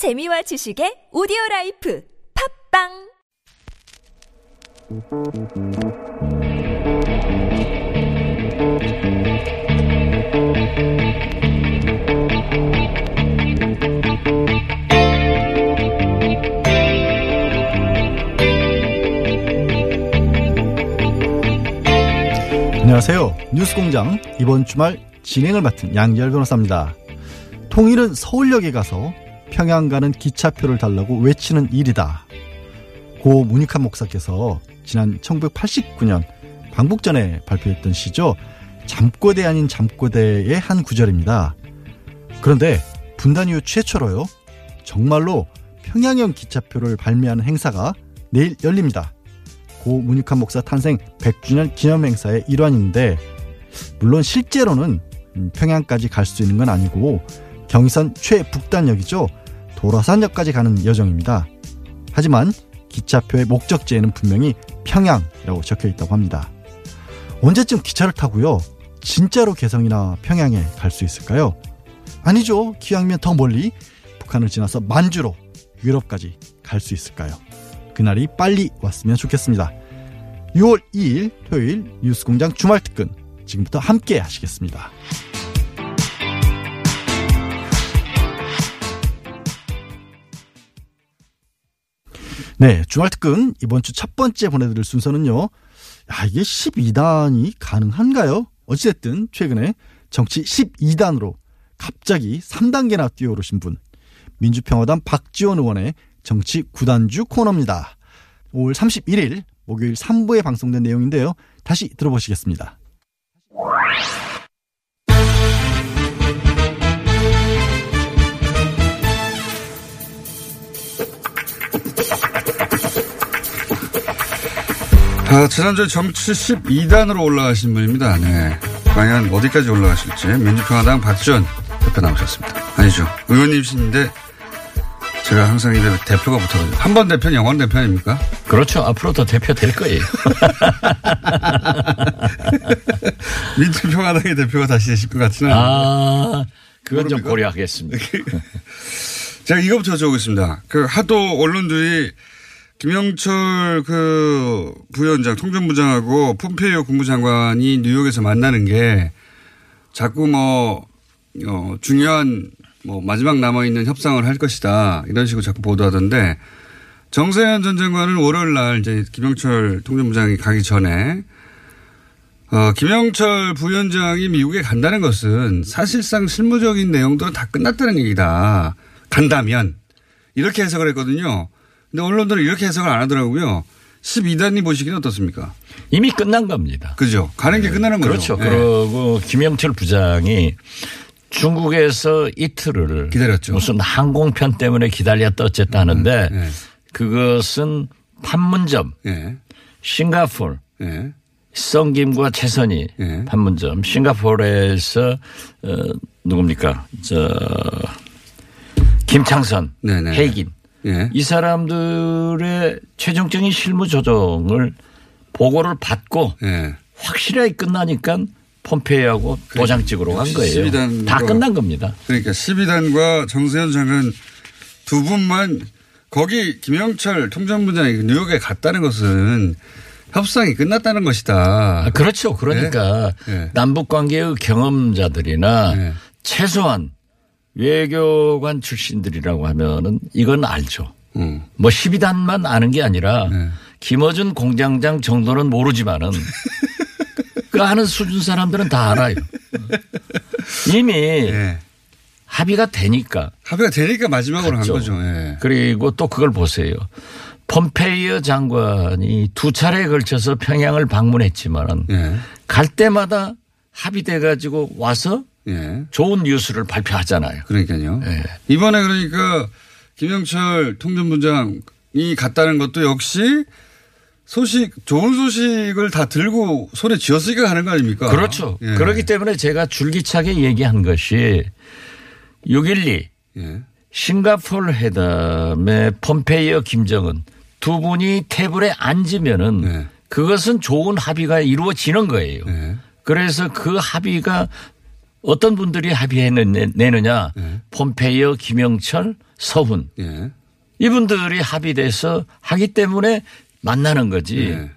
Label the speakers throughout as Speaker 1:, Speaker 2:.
Speaker 1: 재미와 지식의 오디오 라이프 팝빵
Speaker 2: 안녕하세요. 뉴스공장 이번 주말 진행을 맡은 양열 변호사입니다. 통일은 서울역에 가서 평양 가는 기차표를 달라고 외치는 일이다. 고 문익환 목사께서 지난 1989년 방북전에 발표했던 시죠. 잠꼬대 아닌 잠꼬대의 한 구절입니다. 그런데 분단 이후 최초로요. 정말로 평양형 기차표를 발매하는 행사가 내일 열립니다. 고 문익환 목사 탄생 100주년 기념 행사의 일환인데 물론 실제로는 음, 평양까지 갈 수 있는 건 아니고 경의선 최북단역이죠. 도라산역까지 가는 여정입니다. 하지만 기차표의 목적지에는 분명히 평양이라고 적혀 있다고 합니다. 언제쯤 기차를 타고요? 진짜로 개성이나 평양에 갈 수 있을까요? 아니죠. 기왕이면 더 멀리 북한을 지나서 만주로 유럽까지 갈 수 있을까요? 그날이 빨리 왔으면 좋겠습니다. 6월 2일 토요일 뉴스공장 주말특근 지금부터 함께 하시겠습니다. 네, 주말특근 이번 주 첫 번째 보내드릴 순서는요. 야, 이게 12단이 가능한가요? 어찌됐든 최근에 정치 12단으로 갑자기 3단계나 뛰어오르신 분 민주평화당 박지원 의원의 정치 9단주 코너입니다. 5월 31일 목요일 3부에 방송된 내용인데요. 다시 들어보시겠습니다.
Speaker 3: 아, 지난주에 점치 12단으로 올라가신 분입니다. 네. 과연 어디까지 올라가실지 민주평화당 박지원 대표 나오셨습니다. 아니죠. 의원님이신데 제가 항상 이제 대표가 붙어가지고 한 번 대표는 영원 대표 아닙니까?
Speaker 4: 그렇죠. 앞으로 더 대표 될 거예요.
Speaker 3: 민주평화당의 대표가 다시 되실 것 같지는
Speaker 4: 않아요. 아, 그건 모릅니까? 좀 고려하겠습니다.
Speaker 3: 제가 이거부터 여쭤보겠습니다. 그 하도 언론들이 김영철 그 부위원장, 통전부장하고 폼페이오 국무장관이 뉴욕에서 만나는 게 자꾸 뭐, 어, 중요한 뭐 마지막 남아있는 협상을 할 것이다. 이런 식으로 자꾸 보도하던데 정세현 전 장관은 월요일 날 이제 김영철 통전부장이 가기 전에 어, 김영철 부위원장이 미국에 간다는 것은 사실상 실무적인 내용도다 끝났다는 얘기다. 간다면. 이렇게 해석을 했거든요. 근데 언론들은 이렇게 해석을 안 하더라고요. 12단이 보시기는 어떻습니까?
Speaker 4: 이미 끝난 겁니다.
Speaker 3: 그죠. 가는 게 네. 끝나는
Speaker 4: 거죠. 그렇죠.
Speaker 3: 네.
Speaker 4: 그리고 김영철 부장이 중국에서 이틀을 기다렸죠. 무슨 항공편 때문에 기다렸다 어쨌다 음, 하는데 음, 네. 그것은 판문점, 예. 싱가폴, 예. 성김과 최선이 예. 판문점, 싱가폴에서 어, 누굽니까? 저 김창선, 헤이긴 예. 이 사람들의 최종적인 실무 조정을 보고를 받고 예. 확실하게 끝나니까 폼페이하고 도장 찍으로간 거예요. 다 끝난 겁니다.
Speaker 3: 그러니까 12단과 정세현 장관 두 분만 거기 김영철 통장부장이 뉴욕에 갔다는 것은 협상이 끝났다는 것이다.
Speaker 4: 아, 그렇죠. 그러니까 네? 예. 네. 예. 남북 관계의 경험자들이나 네. 최소한 외교관 출신들이라고 하면은 이건 알죠. 음. 뭐 12단만 아는 게 아니라 네. 김어준 공장장 정도는 모르지만은 그 아는 수준 사람들은 다 알아요. 이미 네. 합의가 되니까.
Speaker 3: 합의가 되니까 마지막으로 갔죠. 한 거죠. 네.
Speaker 4: 그리고 또 그걸 보세요. 폼페이어 장관이 두 차례에 걸쳐서 평양을 방문했지만은 네. 갈 때마다 합의돼 가지고 와서 예. 좋은 뉴스를 발표하잖아요.
Speaker 3: 그러니까요. 예. 이번에 그러니까 김영철 통전부장이 갔다는 것도 역시 소식 좋은 소식을 다 들고 손에 쥐었으니까 가는 거 아닙니까?
Speaker 4: 그렇죠. 예. 그렇기 때문에 제가 줄기차게 얘기한 것이 6.12 예. 싱가폴 회담에 폼페이어 김정은 두 분이 테이블에 앉으면은 예. 그것은 좋은 합의가 이루어지는 거예요. 예. 그래서 그 합의가 어떤 분들이 합의해 내느냐. 예. 폼페이어, 김영철, 서훈. 예. 이분들이 합의돼서 하기 때문에 만나는 거지. 예.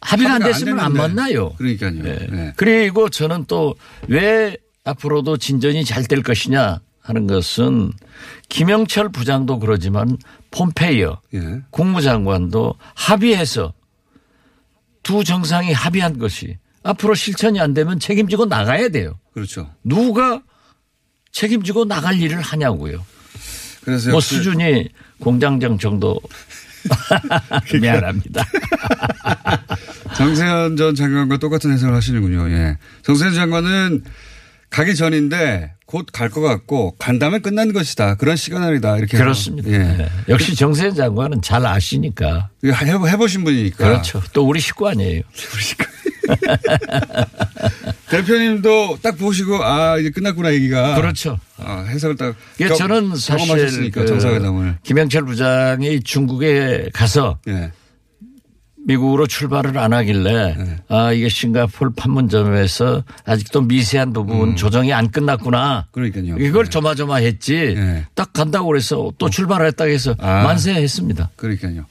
Speaker 4: 합의가 안 됐으면 안, 안 만나요.
Speaker 3: 그러니까요. 예.
Speaker 4: 예. 그리고 저는 또 왜 앞으로도 진전이 잘 될 것이냐 하는 것은 김영철 부장도 그러지만 폼페이어 예. 국무장관도 합의해서 두 정상이 합의한 것이 앞으로 실천이 안 되면 책임지고 나가야 돼요.
Speaker 3: 그렇죠.
Speaker 4: 누가 책임지고 나갈 일을 하냐고요. 그래서 뭐 수준이 공장장 정도 미안합니다.
Speaker 3: 정세현 전 장관과 똑같은 해석을 하시는군요. 예. 정세현 장관은 가기 전인데 곧 갈 것 같고 간다면 끝난 것이다. 그런 시간이다. 이렇게.
Speaker 4: 그렇습니다. 예. 네. 역시 정세현 장관은 잘 아시니까.
Speaker 3: 해보신 분이니까.
Speaker 4: 그렇죠. 또 우리 식구 아니에요. 우리 식구.
Speaker 3: 대표님도 딱 보시고 아 이제 끝났구나 얘기가.
Speaker 4: 그렇죠.
Speaker 3: 아, 해석을 딱.
Speaker 4: 예, 겨, 저는 사실 경험하셨으니까 그 정상회담을. 김영철 부장이 중국에 가서 네. 미국으로 출발을 안 하길래 네. 아 이게 싱가폴 판문점에서 아직도 미세한 부분 음. 조정이 안 끝났구나.
Speaker 3: 그러니까요.
Speaker 4: 이걸 네. 조마조마했지. 딱 간다고 그래서 또 출발했다고 해서 아. 만세했습니다.
Speaker 3: 그러니까요.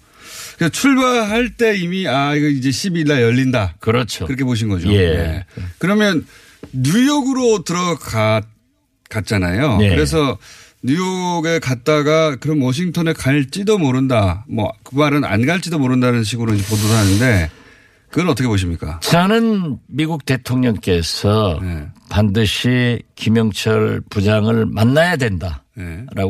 Speaker 3: 그래서 출발할 때 이미 아 이거 이제 12일 날 열린다.
Speaker 4: 그렇죠.
Speaker 3: 그렇게 보신 거죠. 예. 네. 그러면 뉴욕으로 들어갔잖아요. 네. 그래서 뉴욕에 갔다가 그럼 워싱턴에 갈지도 모른다. 뭐 그 말은 안 갈지도 모른다는 식으로 보도를 하는데 그건 어떻게 보십니까?
Speaker 4: 저는 미국 대통령께서 네. 반드시 김영철 부장을 만나야 된다라고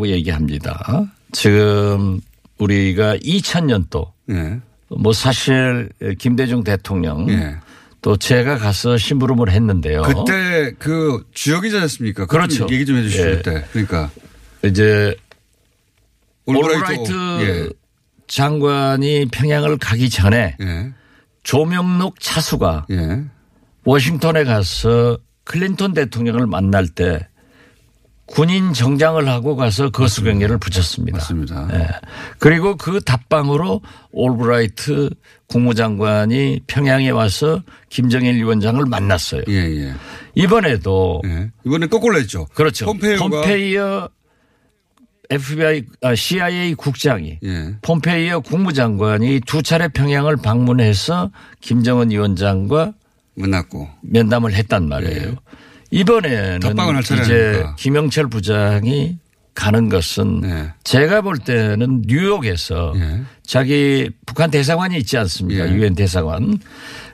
Speaker 4: 네. 얘기합니다. 지금 우리가 2000년도 예. 뭐 사실 김대중 대통령 예. 또 제가 가서 심부름을 했는데요.
Speaker 3: 그때 그 주역이잖습니까? 그렇죠. 얘기 좀 해주시죠 예. 그때. 그러니까
Speaker 4: 이제 올브라이트, 올라이트 예. 장관이 평양을 가기 전에 예. 조명록 차수가 예. 워싱턴에 가서 클린턴 대통령을 만날 때 군인 정장을 하고 가서 거수경례를 그 붙였습니다. 맞습니다. 예. 그리고 그 답방으로 올브라이트 국무장관이 평양에 와서 김정일 위원장을 만났어요. 예, 예. 이번에도 예.
Speaker 3: 이번에 거꾸로 했죠.
Speaker 4: 그렇죠. 폼페이오가 폼페이어 FBI, 아, CIA 국장이 예. 폼페이어 국무장관이 두 차례 평양을 방문해서 김정은 위원장과 만났고 면담을 했단 말이에요. 예. 이번에는 이제 김영철 부장이 가는 것은 네. 제가 볼 때는 뉴욕에서 네. 자기 북한 대사관이 있지 않습니까? 예. 유엔 네. 대사관.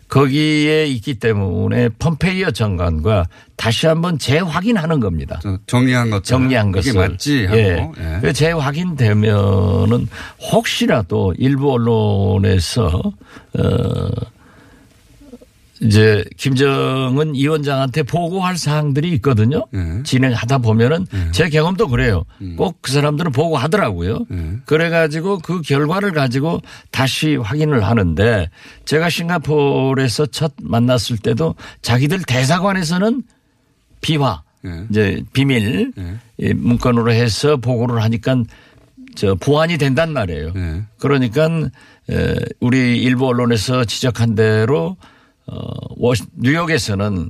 Speaker 4: 거기에 있기 때문에 펌페이어 장관과 다시 한번 재확인하는 겁니다.
Speaker 3: 정리한 것
Speaker 4: 정리한 것 이게
Speaker 3: 맞지 예. 하고 예.
Speaker 4: 예. 재확인되면은 혹시라도 일부 언론에서 어 이제 김정은 위원장한테 보고할 사항들이 있거든요. 네. 진행하다 보면은 네. 제 경험도 그래요. 음. 꼭그 사람들은 보고하더라고요. 네. 그래가지고 그 결과를 가지고 다시 확인을 하는데 제가 싱가포르에서 첫 만났을 때도 자기들 대사관에서는 비화 이제 비밀 문건으로 해서 보고를 하니까 저 보완이 된단 말이에요. 그러니까 우리 일부 언론에서 지적한 대로 어, 뉴욕에서는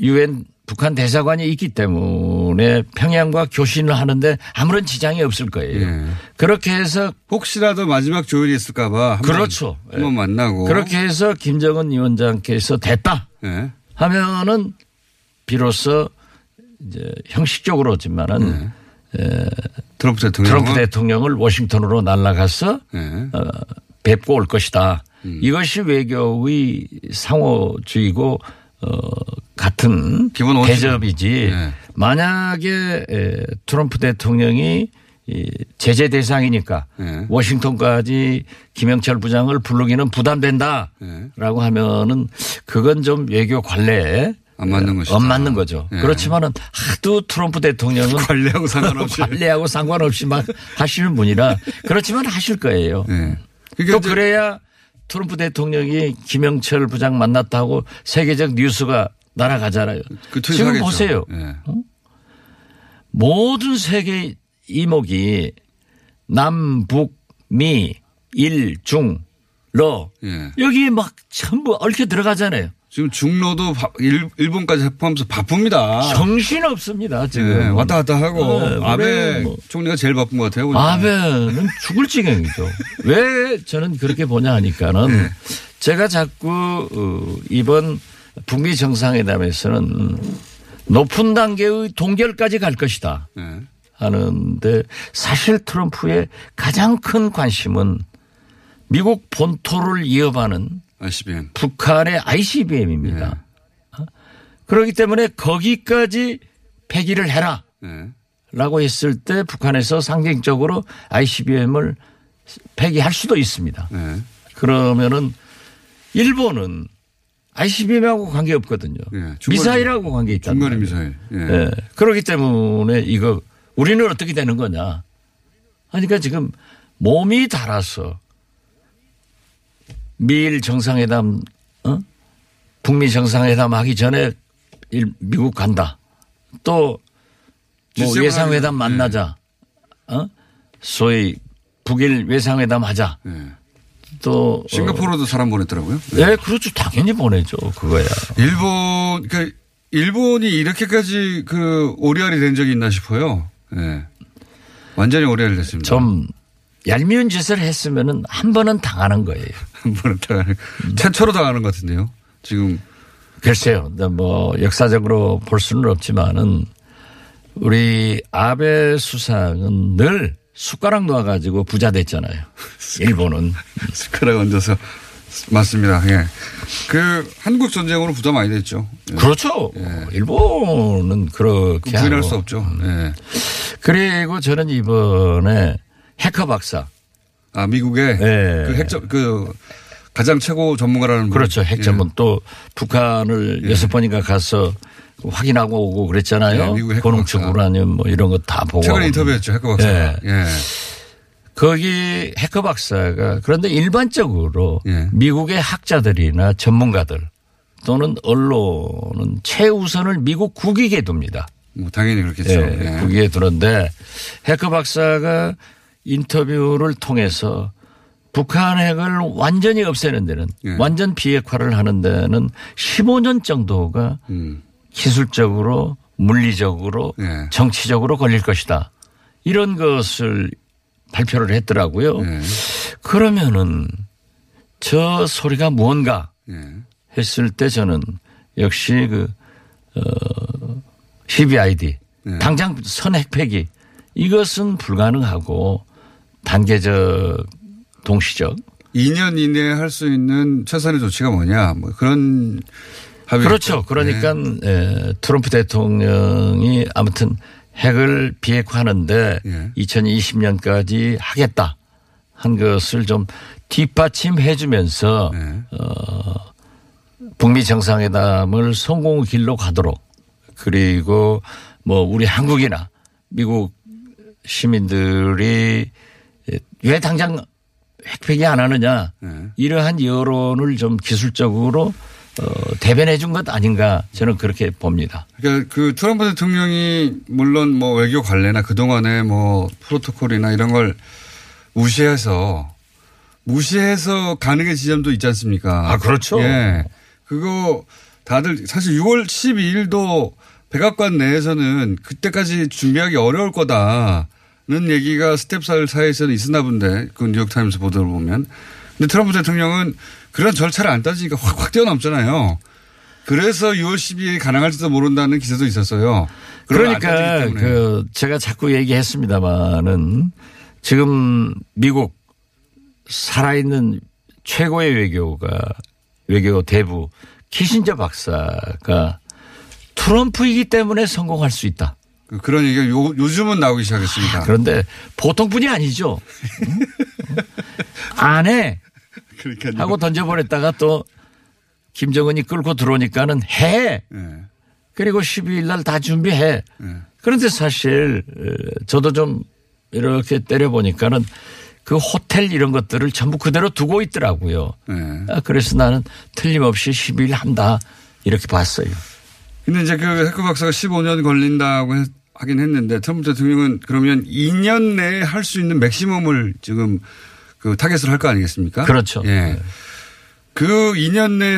Speaker 4: 유엔 북한 대사관이 있기 때문에 평양과 교신을 하는데 아무런 지장이 없을 거예요. 예. 그렇게 해서
Speaker 3: 혹시라도 마지막 조율이 있을까봐 그렇죠. 예. 한번 예. 만나고
Speaker 4: 그렇게 해서 김정은 위원장께서 됐다 예. 하면은 비로소 이제 형식적으로지만은 예. 트럼프 대통령을 워싱턴으로 날라가서 예. 어, 뵙고 올 것이다. 음. 이것이 외교의 상호주의고 어, 같은 대접이지. 네. 만약에 트럼프 대통령이 제재 대상이니까 네. 워싱턴까지 김영철 부장을 부르기는 부담된다라고 네. 하면은 그건 좀 외교 관례에
Speaker 3: 안 맞는 어, 것이죠. 안
Speaker 4: 맞는 거죠. 예. 그렇지만은 하도 트럼프 대통령은
Speaker 3: 관례하고 상관없이
Speaker 4: 관례하고 상관없이 막 하시는 분이라 그렇지만 하실 거예요. 예. 그러니까 또 그래야 트럼프 대통령이 김영철 부장 만났다고 세계적 뉴스가 날아가잖아요. 그 지금 하겠죠. 보세요. 네. 어? 모든 세계 이목이 남, 북, 미, 일, 중, 러 예. 여기 막 전부 얽혀 들어가잖아요.
Speaker 3: 지금 중로도 바, 일, 본까지 포함해서 바쁩니다.
Speaker 4: 정신 없습니다 지금 네,
Speaker 3: 왔다 갔다 하고 네, 아베 뭐. 총리가 제일 바쁜 것 같아요.
Speaker 4: 보니까. 아베는 죽을 지경이죠. 왜 저는 그렇게 보냐 하니까는 네. 제가 자꾸 어, 이번 북미 정상회담에서는 높은 단계의 동결까지 갈 것이다 네. 하는데 사실 트럼프의 가장 큰 관심은 미국 본토를 이어가는 ICBM. 북한의 ICBM입니다. 예. 네. 어? 그렇기 때문에 거기까지 폐기를 해라. 예. 라고 했을 때 북한에서 상징적으로 ICBM을 폐기할 수도 있습니다. 예. 그러면은 일본은 ICBM하고 관계 없거든요. 예, 중 미사일하고 관계 있다.
Speaker 3: 중간에 미사일.
Speaker 4: 예. 예. 그렇기 때문에 이거 우리는 어떻게 되는 거냐. 그러니까 지금 몸이 달아서 미일 정상회담, 어? 북미 정상회담 하기 전에 미국 간다. 또뭐 외상회담 만나자. 예. 어? 소위 북일 외상회담 하자. 네. 또
Speaker 3: 어. 싱가포르도 어. 사람 보냈더라고요. 네.
Speaker 4: 네. 그렇죠. 당연히 보내죠. 그거야.
Speaker 3: 일본 그러니까 일본이 이렇게까지 그 오리알이 된 적이 있나 싶어요. 네. 완전히 오리알이 됐습니다.
Speaker 4: 좀 얄미운 짓을 했으면은 한 번은 당하는 거예요.
Speaker 3: 한번에 당하는 최초로 당하는 것 같은데요. 지금
Speaker 4: 글쎄요. 뭐 역사적으로 볼 수는 없지만은 우리 아베 수상은 늘 숟가락 놓아가지고 부자 됐잖아요. 일본은
Speaker 3: 숟가락 얹어서 맞습니다. 예. 그 한국 전쟁으로 부자 많이 됐죠.
Speaker 4: 예. 그렇죠. 예. 일본은 그렇게
Speaker 3: 부인할 수 없죠. 예.
Speaker 4: 그리고 저는 이번에 해커 박사
Speaker 3: 아 미국의 네. 그 핵전 그 가장 최고 전문가라는
Speaker 4: 그렇죠 핵전문 예. 또 북한을 예. 여섯 예. 번인가 가서 확인하고 오고 그랬잖아요. 예, 고농축 우라늄 뭐 이런 거 다 보고
Speaker 3: 최근 인터뷰했죠 해커 박사. 예. 예.
Speaker 4: 거기 해커 박사가 그런데 일반적으로 예. 미국의 학자들이나 전문가들 또는 언론은 최우선을 미국 국익에 둡니다.
Speaker 3: 뭐 당연히 그렇겠죠. 예,
Speaker 4: 국익에 두는데 해커 박사가 인터뷰를 통해서 북한 핵을 완전히 없애는 데는 예. 완전 비핵화를 하는 데는 15년 정도가 음. 기술적으로 물리적으로 예. 정치적으로 걸릴 것이다. 이런 것을 발표를 했더라고요. 예. 그러면은 저 소리가 무언가 예. 했을 때 저는 역시 그, 어, CBID 예. 당장 선핵폐기 이것은 불가능하고 단계적 동시적
Speaker 3: 2년 이내에 할 수 있는 최선의 조치가 뭐냐 뭐 그런
Speaker 4: 합의 그렇죠. 그러니까 네. 예, 트럼프 대통령이 아무튼 핵을 비핵화하는데 예. 2020년까지 하겠다 한 것을 좀 뒷받침해 주면서 예. 네. 어, 북미 정상회담을 성공 길로 가도록 그리고 뭐 우리 한국이나 미국 시민들이 왜 당장 핵폐기안 하느냐 네. 이러한 여론을 좀 기술적으로 어, 대변해 준 것 아닌가 저는 그렇게 봅니다.
Speaker 3: 그러니까 그 트럼프 대통령이 물론 뭐 외교 관례나 그동안에 뭐 프로토콜이나 이런 걸 무시해서 무시해서 가는 게 지점도 있지 않습니까?
Speaker 4: 아, 그렇죠.
Speaker 3: 예. 그거 다들 사실 6월 12일도 백악관 내에서는 그때까지 준비하기 어려울 거다. 는 얘기가 스텝살 사이에서는 있었나 본데 그 뉴욕타임스 보도를 보면 근데 트럼프 대통령은 그런 절차를 안 따지니까 확, 확 뛰어넘잖아요. 그래서 6월 1 2일 가능할지도 모른다는 기사도 있었어요.
Speaker 4: 그러니까 그 제가 자꾸 얘기했습니다마는 지금 미국 살아있는 최고의 외교가 외교 대부 키신저 박사가 트럼프이기 때문에 성공할 수 있다.
Speaker 3: 그, 그런 얘기가 요, 요즘은 나오기 시작했습니다.
Speaker 4: 아, 그런데 보통뿐이 아니죠. 안에 하고 던져버렸다가 또 김정은이 끌고 들어오니까는 해. 네. 그리고 12일 날 다 준비해. 네. 그런데 사실 어, 저도 좀 이렇게 때려보니까는 그 호텔 이런 것들을 전부 그대로 두고 있더라고요. 네. 그래서 나는 틀림없이 12일 한다 이렇게 봤어요.
Speaker 3: 근데 이제 그 해커 박사가 15년 걸린다고 했, 하긴 했는데 트럼프 대통령은 그러면 2년 내에 할 수 있는 맥시멈을 지금 그 타겟을 할 거 아니겠습니까?
Speaker 4: 그렇죠.
Speaker 3: 예. 네. 그 2년 내에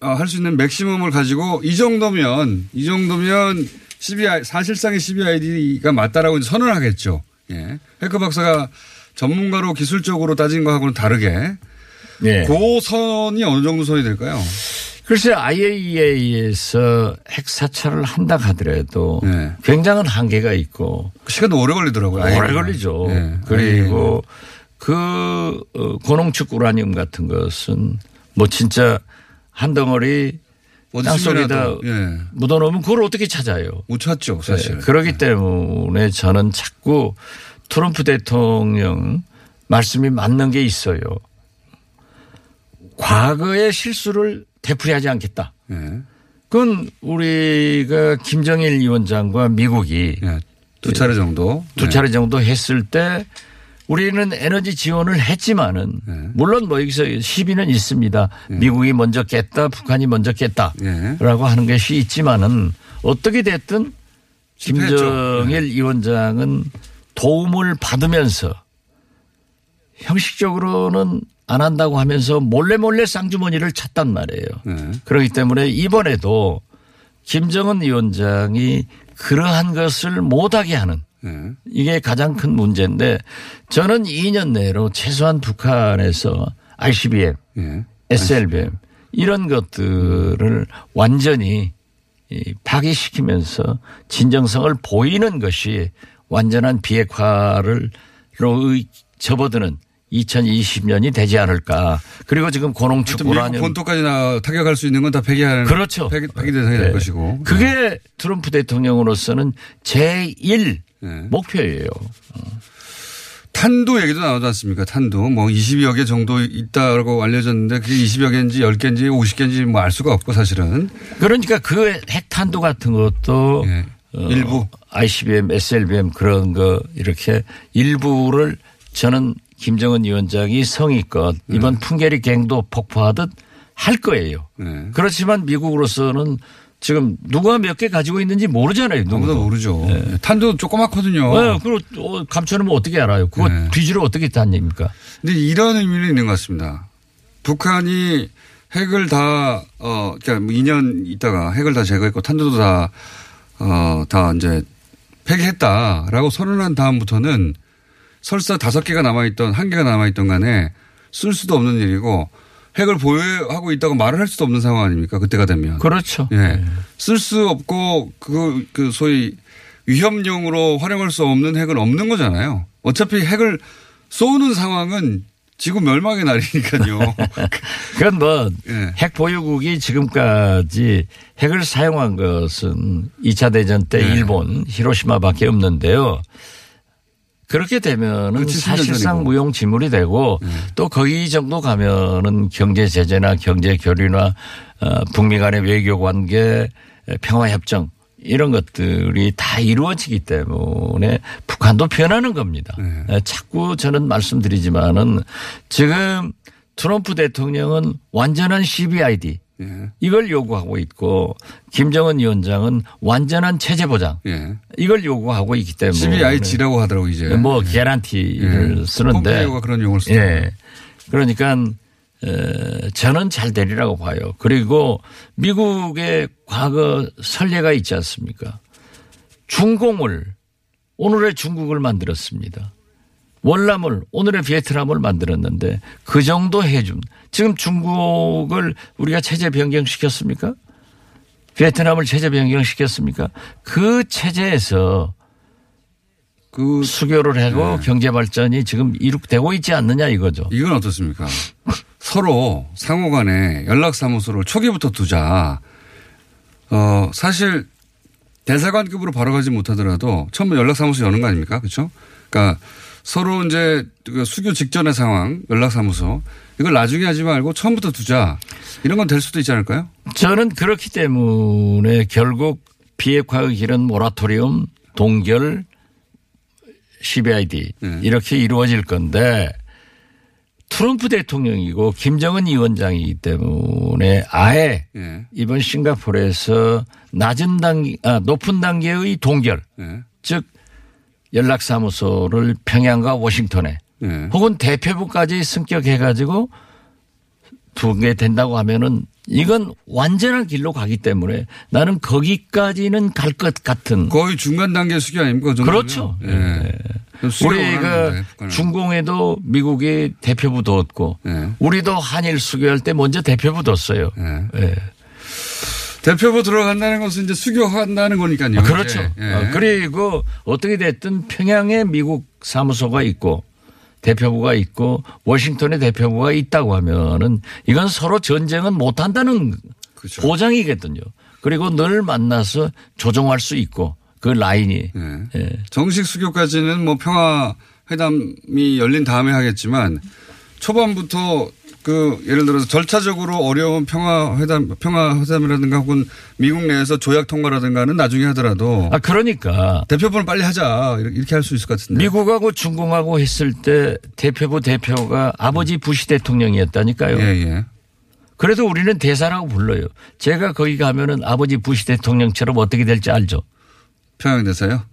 Speaker 3: 어, 할수 있는 맥시멈을 가지고 이 정도면 이 정도면 CBI 사실상의 CBID가 맞다라고 선언 을 하겠죠. 예. 해커 박사가 전문가로 기술적으로 따진 거하고는 다르게 네. 고 선이 어느 정도 선이 될까요?
Speaker 4: 글쎄 IAEA에서 핵사찰을 한다 하더라도 네. 굉장한 한계가 있고
Speaker 3: 시간도 오래 걸리더라고요.
Speaker 4: 오래 e 걸리죠. 네. 그리고 e 그 어, 고농축 우라늄 같은 것은 뭐 진짜 한 덩어리 땅속에다 예. 묻어놓으면 그걸 어떻게 찾아요?
Speaker 3: 못 찾죠 사실. 네.
Speaker 4: 그렇기 네. 때문에 저는 자꾸 트럼프 대통령 말씀이 맞는 게 있어요. 과거의 실수를 되풀이하지 않겠다. 예. 그건 우리가 그 김정일 위원장과 미국이 예,
Speaker 3: 두 차례 정도
Speaker 4: 두 차례 예. 정도 했을 때 우리는 에너지 지원을 했지만은 물론 뭐 여기서 시비는 있습니다. 미국이 먼저 깼다, 북한이 먼저 깼다라고 하는 것이 있지만은 어떻게 됐든 김정일 위원장은 도움을 받으면서 형식적으로는 안 한다고 하면서 몰래 몰래 쌍주머니를 찾단 말이에요. 네. 그렇기 때문에 이번에도 김정은 위원장이 그러한 것을 못하게 하는 네. 이게 가장 큰 문제인데 저는 2년 내로 최소한 북한에서 ICBM, 네. SLBM 이런 것들을 완전히 파괴시키면서 진정성을 보이는 것이 완전한 비핵화를로 접어드는 2020년이 되지 않을까. 그리고 지금 고농축 우라늄
Speaker 3: 본토까지나 타격할 수 있는 건 다 폐기하는 그렇죠. 폐기, 폐기 대상이 네. 될 것이고.
Speaker 4: 그게 네. 트럼프 대통령으로서는 제1 네. 목표예요.
Speaker 3: 탄도 얘기도 나오지 않습니까? 탄도. 뭐 20여 개 정도 있다고 알려졌는데 그게 20여 개인지 10개인지 50개인지 뭐 알 수가 없고 사실은.
Speaker 4: 그러니까 그 핵탄도 같은 것도 네.
Speaker 3: 어 일부
Speaker 4: ICBM, SLBM 그런 거 이렇게 일부를 저는 김정은 위원장이 성의껏 이번 네. 풍계리 갱도 폭파하듯 할 거예요. 네. 그렇지만 미국으로서는 지금 누가 몇 개 가지고 있는지 모르잖아요.
Speaker 3: 누구도 모르죠.
Speaker 4: 네.
Speaker 3: 탄도 조그맣거든요.
Speaker 4: 네, 그리고 감춰놓으면 어떻게 알아요? 그거 네. 뒤지로 어떻게 닿습니까?
Speaker 3: 근데 이런 의미는 있는 것 같습니다. 북한이 핵을 다, 어, 그러니까 2년 뭐 있다가 핵을 다 제거했고 탄도도 다, 어, 다 이제 폐기했다라고 선언한 다음부터는 설사 다섯 개가 남아있던 한 개가 남아있던 간에 쓸 수도 없는 일이고 핵을 보유하고 있다고 말을 할 수도 없는 상황 아닙니까? 그때가 되면.
Speaker 4: 그렇죠.
Speaker 3: 예. 네. 쓸수 없고 그그 그 소위 위협용으로 활용할 수 없는 핵은 없는 거잖아요. 어차피 핵을 쏘는 상황은 지구 멸망의 날이니까요.
Speaker 4: 그건 뭐, 네. 핵 보유국이 지금까지 핵을 사용한 것은 2차 대전 때 네. 일본, 히로시마 밖에 없는데요. 그렇게 되면은 사실상 무용지물이 되고 네. 음. 또거기 정도 가면은 경제 제재나 경제 교류나 어, 북미 간의 외교 관계 평화 협정 이런 것들이 다 이루어지기 때문에 북한도 변하는 겁니다. 네. 자꾸 저는 말씀드리지만은 지금 트럼프 대통령은 완전한 CBID 예. 이걸 요구하고 있고 김정은 위원장은 완전한 체제 보장 예. 이걸 요구하고 있기 때문에 집이 아예
Speaker 3: 라고 하더라고 이제
Speaker 4: 뭐 개란티를 예. 그 쓰는데 폼
Speaker 3: 그런 용어를
Speaker 4: 쓰죠. 예. 그러니까 어, 저는 잘 되리라고 봐요. 그리고 미국의 과거 설례가 있지 않습니까? 중공을 오늘의 중국을 만들었습니다. 월남을 오늘의 베트남을 만들었는데 그 정도 해준 지금 중국을 우리가 체제 변경시켰습니까? 베트남을 체제 변경시켰습니까? 그 체제에서 그 수교를 하고 네. 경제 발전이 지금 이룩되고 있지 않느냐 이거죠.
Speaker 3: 이건 어떻습니까? 서로 상호간에 연락사무소를 초기부터 두자. 어 사실 대사관급으로 바로 가지 못하더라도 처음에 연락사무소 여는 거 아닙니까? 그렇죠? 그러니까 서로 이제 그 수교 직전의 상황, 연락사무소 이걸 나중에 하지 말고 처음부터 두자 이런 건 될 수도 있지 않을까요?
Speaker 4: 저는 그렇기 때문에 결국 비핵화의 길은 모라토리움, 동결, CBID 네. 이렇게 이루어질 건데 트럼프 대통령이고 김정은 위원장이기 때문에 아예 네. 이번 싱가포르에서 낮은 단계, 아, 높은 단계의 동결, 네. 즉 연락사무소를 평양과 워싱턴에 네. 혹은 대표부까지 승격해가지고 두게 된다고 하면은 이건 완전한 길로 가기 때문에 나는 거기까지는 갈 것 같은
Speaker 3: 거의 중간 단계 수기 아닙니까? 그 정도
Speaker 4: 그렇죠. 예. 예. 우리가 그 중공에도 미국이 대표부 뒀고 예. 우리도 한일 수교할 때 먼저 대표부 뒀어요. 예. 예.
Speaker 3: 대표부 들어간다는 것은 이제 수교한다는 거니까요. 아,
Speaker 4: 그렇죠. 예. 예. 아, 그리고 어떻게 됐든 평양에 미국 사무소가 있고 대표부가 있고 워싱턴에 대표부가 있다고 하면은 이건 서로 전쟁은 못 한다는 그렇죠. 보장이겠든요 그리고 늘 만나서 조정할 수 있고 그 라인이
Speaker 3: 네. 예. 정식 수교까지는 뭐 평화 회담이 열린 다음에 하겠지만 초반부터 그 예를 들어서 절차적으로 어려운 평화 회담 평화 회담이라든가 혹은 미국 내에서 조약 통과라든가는 나중에 하더라도
Speaker 4: 아 그러니까
Speaker 3: 대표부를 빨리 하자 이렇게 할 수 있을 것 같은데
Speaker 4: 미국하고 중공하고 했을 때 대표부 대표가 아버지 음. 부시 대통령이었다니까요. 예, 예. 그래도 우리는 대사라고 불러요. 제가 거기 가면은 아버지 부시 대통령처럼 어떻게 될지 알죠.
Speaker 3: 평양 대사요?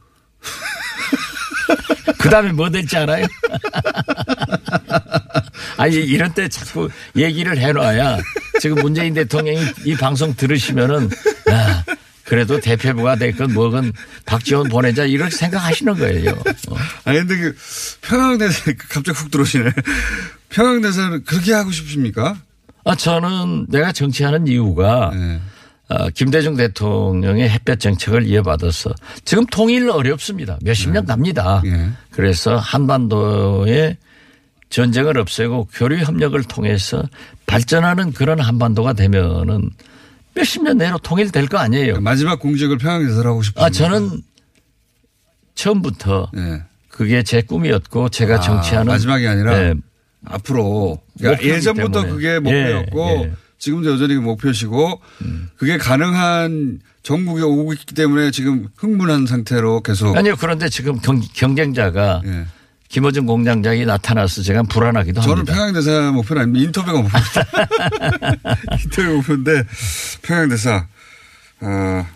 Speaker 4: 그 다음에 뭐 될지 알아요? 아니 이럴 때 자꾸 얘기를 해놔야 지금 문재인 대통령이 이 방송 들으시면은 야 그래도 대표부가 됐건 뭐건 박지원 보내자 이렇게 생각하시는 거예요. 어.
Speaker 3: 아니 근데 그 평양 대사 그 갑자기 훅 들어오시네. 평양 대사는 그렇게 하고 싶습니까?
Speaker 4: 아 저는 내가 정치하는 이유가 네. 어, 김대중 대통령의 햇볕 정책을 이어받아서 지금 통일 어렵습니다. 몇십 네. 년 갑니다. 네. 그래서 한반도에 전쟁을 없애고 교류 협력을 통해서 발전하는 그런 한반도가 되면은 몇십 년 내로 통일될 거 아니에요.
Speaker 3: 그러니까 마지막 공직을 평양에서하고 싶어요.
Speaker 4: 아 저는 처음부터 네. 그게 제 꿈이었고 제가 아, 정치하는
Speaker 3: 마지막이 아니라 네. 앞으로 그러니까 예전부터 때문에. 그게 예, 목표였고 예, 예. 지금도 여전히 그 목표시고 음. 그게 가능한 전국에 오고 있기 때문에 지금 흥분한 상태로 계속
Speaker 4: 아니요 그런데 지금 경, 경쟁자가 예. 김호준 공장장이 나타나서 제가 불안하기도
Speaker 3: 저는 합니다. 저는 평양대사 목표는 아닙니다. 인터뷰가 목표입니다. 인터뷰 목표인데 평양대사 어,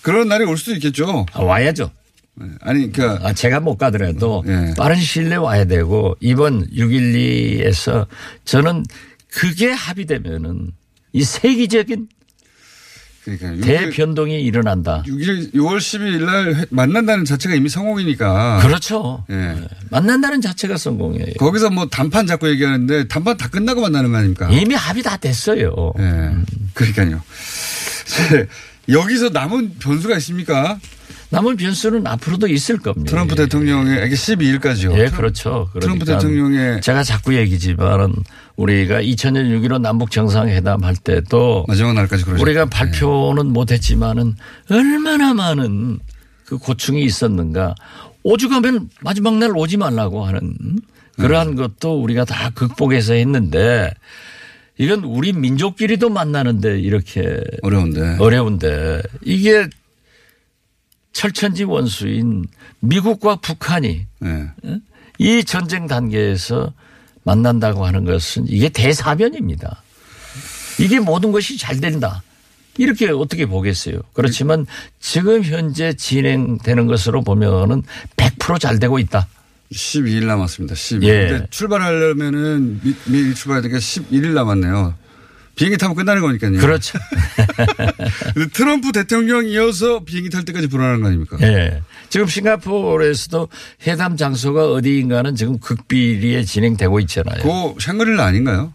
Speaker 3: 그런 날이 올 수도 있겠죠.
Speaker 4: 아, 와야죠. 네, 아니, 그러니까. 아, 제가 못 가더라도 네. 빠른 시일 내에 와야 되고 이번 6.12에서 저는 그게 합의되면은 이 세계적인 그러니까 대변동이 일어난다.
Speaker 3: 6일, 6월 12일 날 만난다는 자체가 이미 성공이니까.
Speaker 4: 그렇죠. 예. 네. 만난다는 자체가 성공이에요.
Speaker 3: 거기서 뭐 단판 자꾸 얘기하는데 단판 다 끝나고 만나는 거 아닙니까?
Speaker 4: 이미 합의 다 됐어요.
Speaker 3: 예. 그러니까요. 네. 여기서 남은 변수가 있습니까?
Speaker 4: 남은 변수는 앞으로도 있을 겁니다.
Speaker 3: 트럼프 예. 대통령에게 12일까지요.
Speaker 4: 예, 그렇죠. 그러니까 트럼프 대통령의 제가 자꾸 얘기지만은 우리가 2000년 6.15 남북 정상회담 할 때도
Speaker 3: 마지막 날까지
Speaker 4: 그러죠. 우리가 예. 발표는 못했지만은 얼마나 많은 그 고충이 있었는가. 오죽하면 마지막 날 오지 말라고 하는 그러한 음. 것도 우리가 다 극복해서 했는데 이건 우리 민족끼리도 만나는데 이렇게
Speaker 3: 어려운데
Speaker 4: 어려운데 이게 철천지 원수인 미국과 북한이 네. 이 전쟁 단계에서 만난다고 하는 것은 이게 대사변입니다. 이게 모든 것이 잘 된다. 이렇게 어떻게 보겠어요. 그렇지만 지금 현재 진행되는 것으로 보면은 100%잘 되고 있다.
Speaker 3: 12일 남았습니다. 12일. 예. 출발하려면은 미일 출발하니까 11일 남았네요. 비행기 타면 끝나는 거니까요.
Speaker 4: 그렇죠.
Speaker 3: 트럼프 대통령 이어서 비행기 탈 때까지 불안한 거 아닙니까?
Speaker 4: 예. 네. 지금 싱가포르에서도 회담 장소가 어디인가는 지금 극비리에 진행되고 있잖아요.
Speaker 3: 그 샹그릴라 아닌가요?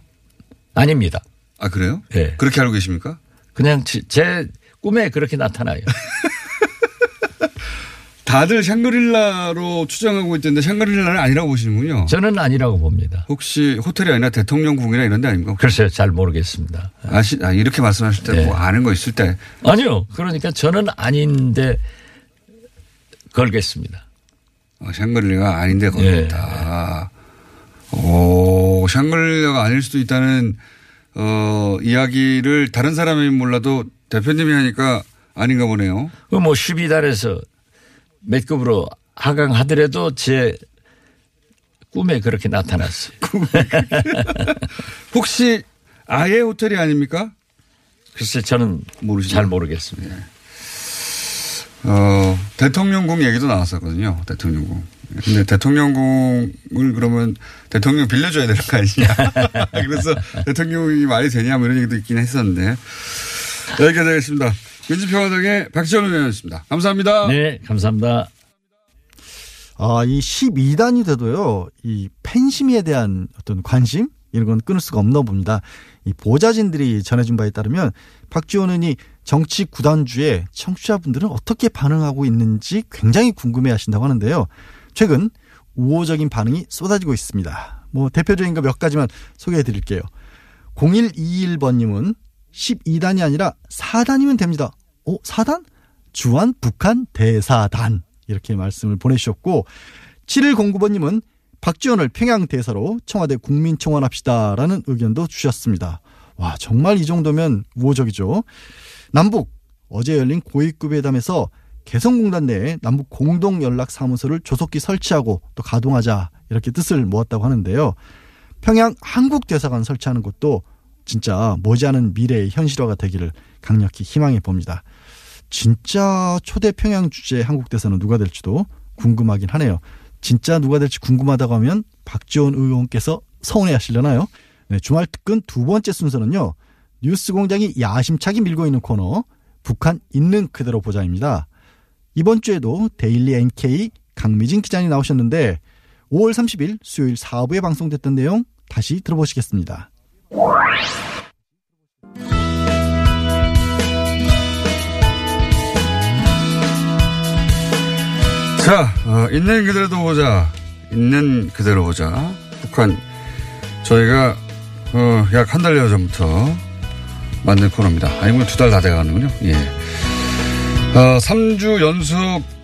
Speaker 4: 아닙니다.
Speaker 3: 아 그래요? 예. 네. 그렇게 알고 계십니까?
Speaker 4: 그냥 제 꿈에 그렇게 나타나요.
Speaker 3: 다들 샹그릴라로 추정하고 있던데 샹그릴라는 아니라고 보시는군요.
Speaker 4: 저는 아니라고 봅니다.
Speaker 3: 혹시 호텔이 아니라 대통령궁이나 이런 데 아닙니까?
Speaker 4: 글쎄요. 잘 모르겠습니다.
Speaker 3: 아시, 아, 이렇게 말씀하실 때뭐 네. 아는 거 있을 때.
Speaker 4: 아니요. 그러니까 저는 아닌데 걸겠습니다.
Speaker 3: 아, 샹그릴라가 아닌데 네. 걸겠다. 오, 샹그릴라가 아닐 수도 있다는 어, 이야기를 다른 사람이 몰라도 대표님이 하니까 아닌가 보네요.
Speaker 4: 그뭐 12달에서 몇 급으로 하강하더라도 제 꿈에 그렇게 나타났어요.
Speaker 3: 혹시 아예 호텔이 아닙니까?
Speaker 4: 글쎄 저는 모르시죠? 잘 모르겠습니다. 네.
Speaker 3: 어, 대통령궁 얘기도 나왔었거든요. 대통령궁. 근데 대통령궁을 그러면 대통령 빌려줘야 되는 거 아니냐. 그래서 대통령이 말이 되냐 뭐 이런 얘기도 있긴 했었는데. 여기까지 하겠습니다. 민주평화당의 박지원 의원이었습니다. 감사합니다.
Speaker 4: 네, 감사합니다.
Speaker 2: 아, 이 12단이 돼도요, 이 팬심에 대한 어떤 관심? 이런 건 끊을 수가 없나 봅니다. 이 보좌진들이 전해준 바에 따르면 박지원 의원이 정치 구단주에 청취자분들은 어떻게 반응하고 있는지 굉장히 궁금해 하신다고 하는데요. 최근 우호적인 반응이 쏟아지고 있습니다. 뭐 대표적인 거 몇 가지만 소개해 드릴게요. 0121번님은 12단이 아니라 4단이면 됩니다. 어, 사단? 주한 북한 대사단. 이렇게 말씀을 보내주셨고, 7109번님은 박지원을 평양 대사로 청와대 국민청원합시다라는 의견도 주셨습니다. 와, 정말 이 정도면 우호적이죠. 남북 어제 열린 고위급 회담에서 개성공단 내에 남북 공동 연락 사무소를 조속히 설치하고 또 가동하자 이렇게 뜻을 모았다고 하는데요. 평양 한국 대사관 설치하는 것도 진짜 머지않은 미래의 현실화가 되기를 강력히 희망해 봅니다. 진짜 초대 평양 주제 한국 대사는 누가 될지도 궁금하긴 하네요. 진짜 누가 될지 궁금하다고 하면 박지원 의원께서 서운해하시려나요? 네, 주말 특근 두 번째 순서는요. 뉴스공장이 야심차게 밀고 있는 코너 북한 있는 그대로 보자입니다. 이번 주에도 데일리 NK 강미진 기자님 나오셨는데 5월 30일 수요일 4부에 방송됐던 내용 다시 들어보시겠습니다.
Speaker 3: 자, 어, 있는 그대로 보자. 있는 그대로 보자. 북한, 저희가, 어, 약 한 달여 전부터 만든 코너입니다. 아니면 두 달 다 돼가는군요. 예. 어, 3주 연속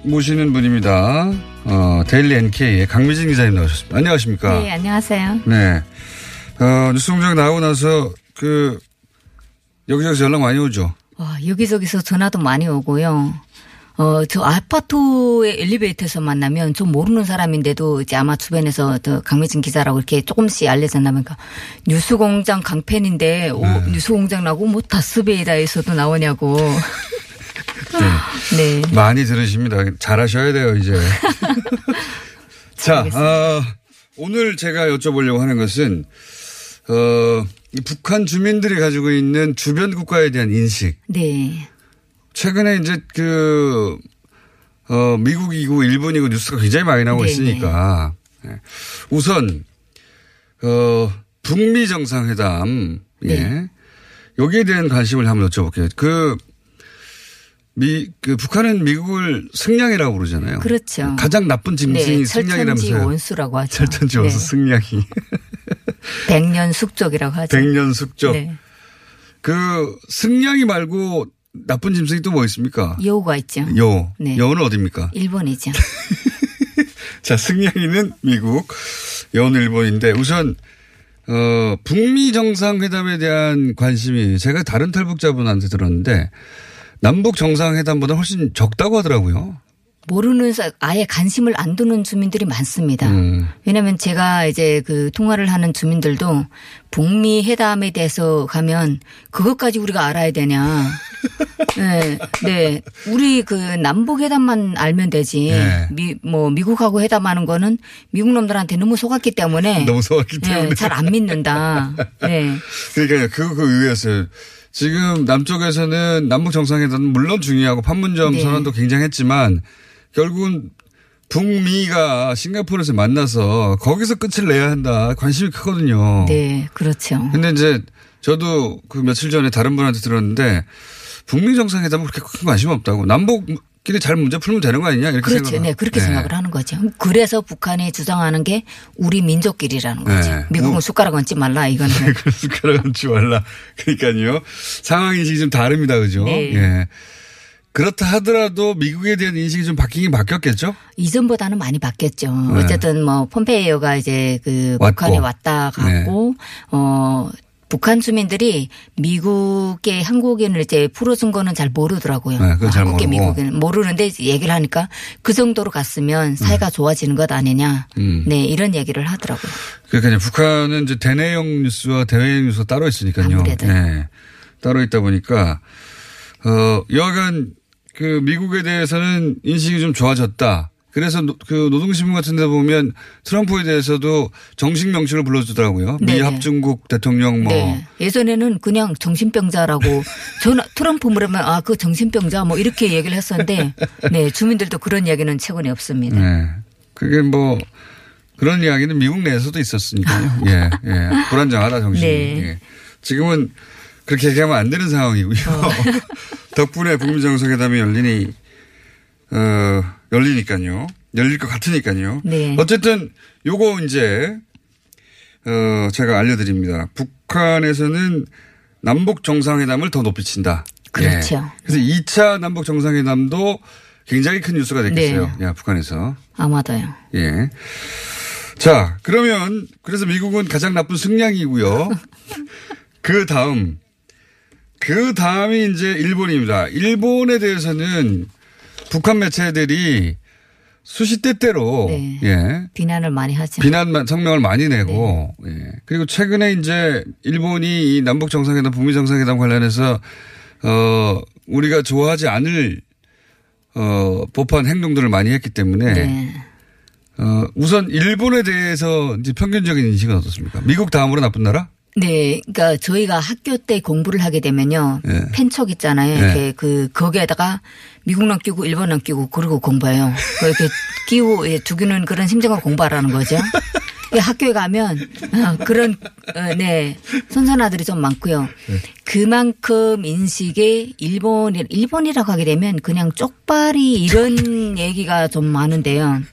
Speaker 3: 모시는 분입니다. 어, 데일리 NK의 강미진 기자님 나오셨습니다. 안녕하십니까.
Speaker 5: 네, 안녕하세요.
Speaker 3: 네. 어, 뉴스 공장 나오고 나서 그, 여기저기서 연락 많이 오죠.
Speaker 5: 와, 여기저기서 전화도 많이 오고요. 어, 저 아파트의 엘리베이터에서 만나면 좀 모르는 사람인데도 이제 아마 주변에서 저 강미진 기자라고 이렇게 조금씩 알려졌나 보니까 그러니까 뉴스공장 강팬인데 오, 네. 뉴스공장 나고 뭐 다스베이다에서도 나오냐고.
Speaker 3: 네. 네. 많이 들으십니다. 잘하셔야 돼요, 이제. 자, 어, 오늘 제가 여쭤보려고 하는 것은, 어, 북한 주민들이 가지고 있는 주변 국가에 대한 인식.
Speaker 5: 네.
Speaker 3: 최근에 이제 그, 어, 미국이고 일본이고 뉴스가 굉장히 많이 나오고 네네. 있으니까 네. 예. 우선, 어, 북미 정상회담, 예. 네. 예. 여기에 대한 관심을 한번 여쭤볼게요. 그, 미, 그 북한은 미국을 승량이라고 그러잖아요.
Speaker 5: 그렇죠.
Speaker 3: 가장 나쁜 짐승이 네, 승량이라면서
Speaker 5: 철천지 원수라고 하죠.
Speaker 3: 철천지 원수 네. 승량이.
Speaker 5: 백년 숙적이라고 하죠.
Speaker 3: 백년 숙적. 네. 그 승량이 말고 나쁜 짐승이 또 뭐 있습니까?
Speaker 5: 여우가 있죠.
Speaker 3: 여우. 네. 여우는 어디입니까?
Speaker 5: 일본이죠.
Speaker 3: 자, 승냥이는 미국, 여우는 일본인데 우선 어, 북미 정상회담에 대한 관심이 제가 다른 탈북자분한테 들었는데 남북 정상회담보다 훨씬 적다고 하더라고요.
Speaker 5: 모르는 아예 관심을 안 두는 주민들이 많습니다. 음. 왜냐하면 제가 이제 그 통화를 하는 주민들도 북미 회담에 대해서 가면 그것까지 우리가 알아야 되냐. 네, 네, 우리 그 남북 회담만 알면 되지. 네. 미, 뭐 미국하고 회담하는 거는 미국 놈들한테 너무 속았기 때문에
Speaker 3: 너무 속았기 네, 때문에 네,
Speaker 5: 잘안 믿는다. 네.
Speaker 3: 그러니까요, 그거 그 의외였어요. 지금 남쪽에서는 남북 정상회담 물론 중요하고 판문점 네. 선언도 굉장했지만. 결국은 북미가 싱가포르에서 만나서 거기서 끝을 내야 한다. 관심이 크거든요.
Speaker 5: 네, 그렇죠.
Speaker 3: 근데 이제 저도 그 며칠 전에 다른 분한테 들었는데 북미 정상회담은 그렇게 큰 관심 없다고 남북 끼리 잘 문제 풀면 되는 거 아니냐 이렇게 그렇죠. 생각을. 네,
Speaker 5: 그렇게 네. 생각을 하는 거죠. 그래서 북한이 주장하는 게 우리 민족끼리라는 거지. 네. 미국은 뭐. 숟가락 얹지 말라 이거는.
Speaker 3: 숟가락 얹지 말라. 그러니까요. 상황이 지금 다릅니다, 그죠? 네. 예. 그렇다 하더라도 미국에 대한 인식이 좀 바뀌긴 바뀌었겠죠?
Speaker 5: 이전보다는 많이 바뀌었죠. 네. 어쨌든 뭐 폼페이오가 이제 그 왔고. 북한에 왔다 가고 네. 어 북한 주민들이 미국의 한국인을 이제 풀어준 거는 잘 모르더라고요.
Speaker 3: 네, 뭐잘
Speaker 5: 한국계 미국인 모르는데 얘기를 하니까 그 정도로 갔으면 음. 사회가 좋아지는 것 아니냐. 음. 네 이런 얘기를 하더라고요.
Speaker 3: 그러니까 북한은 이제 대내용 뉴스와 대외용 뉴스가 따로 있으니까요. 아무래도. 네, 따로 있다 보니까 어 여간 하그 미국에 대해서는 인식이 좀 좋아졌다. 그래서 노, 그 노동신문 같은 데 보면 트럼프에 대해서도 정식 명칭을 불러주더라고요. 미 합중국 대통령 뭐.
Speaker 5: 네. 예전에는 그냥 정신병자라고 전 트럼프 물으면 아, 그 정신병자 뭐 이렇게 얘기를 했었는데 네. 주민들도 그런 이야기는 최근에 없습니다. 네.
Speaker 3: 그게 뭐 그런 이야기는 미국 내에서도 있었으니까요. 예. 예. 불안정하다 정신이. 네. 예. 지금은 그렇게 얘기하면 안 되는 상황이고요. 어. 덕분에 북미 정상회담이 열리니 어, 열리니까요. 열릴 것 같으니까요. 네. 어쨌든 요거 이제 어, 제가 알려드립니다. 북한에서는 남북 정상회담을 더 높이 친다.
Speaker 5: 예. 그렇죠. 예.
Speaker 3: 그래서 2차 남북 정상회담도 굉장히 큰 뉴스가 됐겠어요. 네. 야, 북한에서.
Speaker 5: 아마도요. 예.
Speaker 3: 자, 그러면 그래서 미국은 가장 나쁜 승량이고요. 그 다음 그 다음이 이제 일본입니다. 일본에 대해서는 북한 매체들이 수시 때때로 네.
Speaker 5: 예. 비난을 많이 하죠.
Speaker 3: 비난 성명을 많이 내고 네. 예. 그리고 최근에 이제 일본이 이 남북 정상회담, 북미 정상회담 관련해서 어 우리가 좋아하지 않을 어 법한 행동들을 많이 했기 때문에 네. 어 우선 일본에 대해서 이제 평균적인 인식은 어떻습니까? 미국 다음으로 나쁜 나라?
Speaker 5: 네, 그러니까 저희가 학교 때 공부를 하게 되면요, 예. 펜촉 있잖아요. 예. 이렇게 예. 그 거기에다가 미국랑 끼고 일본랑 끼고 그러고 공부해요. 이렇게 끼고 예, 두기는 그런 심정으로 공부하라는 거죠. 학교에 가면 어, 그런 어, 네 선선아들이 좀 많고요. 예. 그만큼 인식이 일본 일본이라고 하게 되면 그냥 쪽발이 이런 얘기가 좀 많은데요.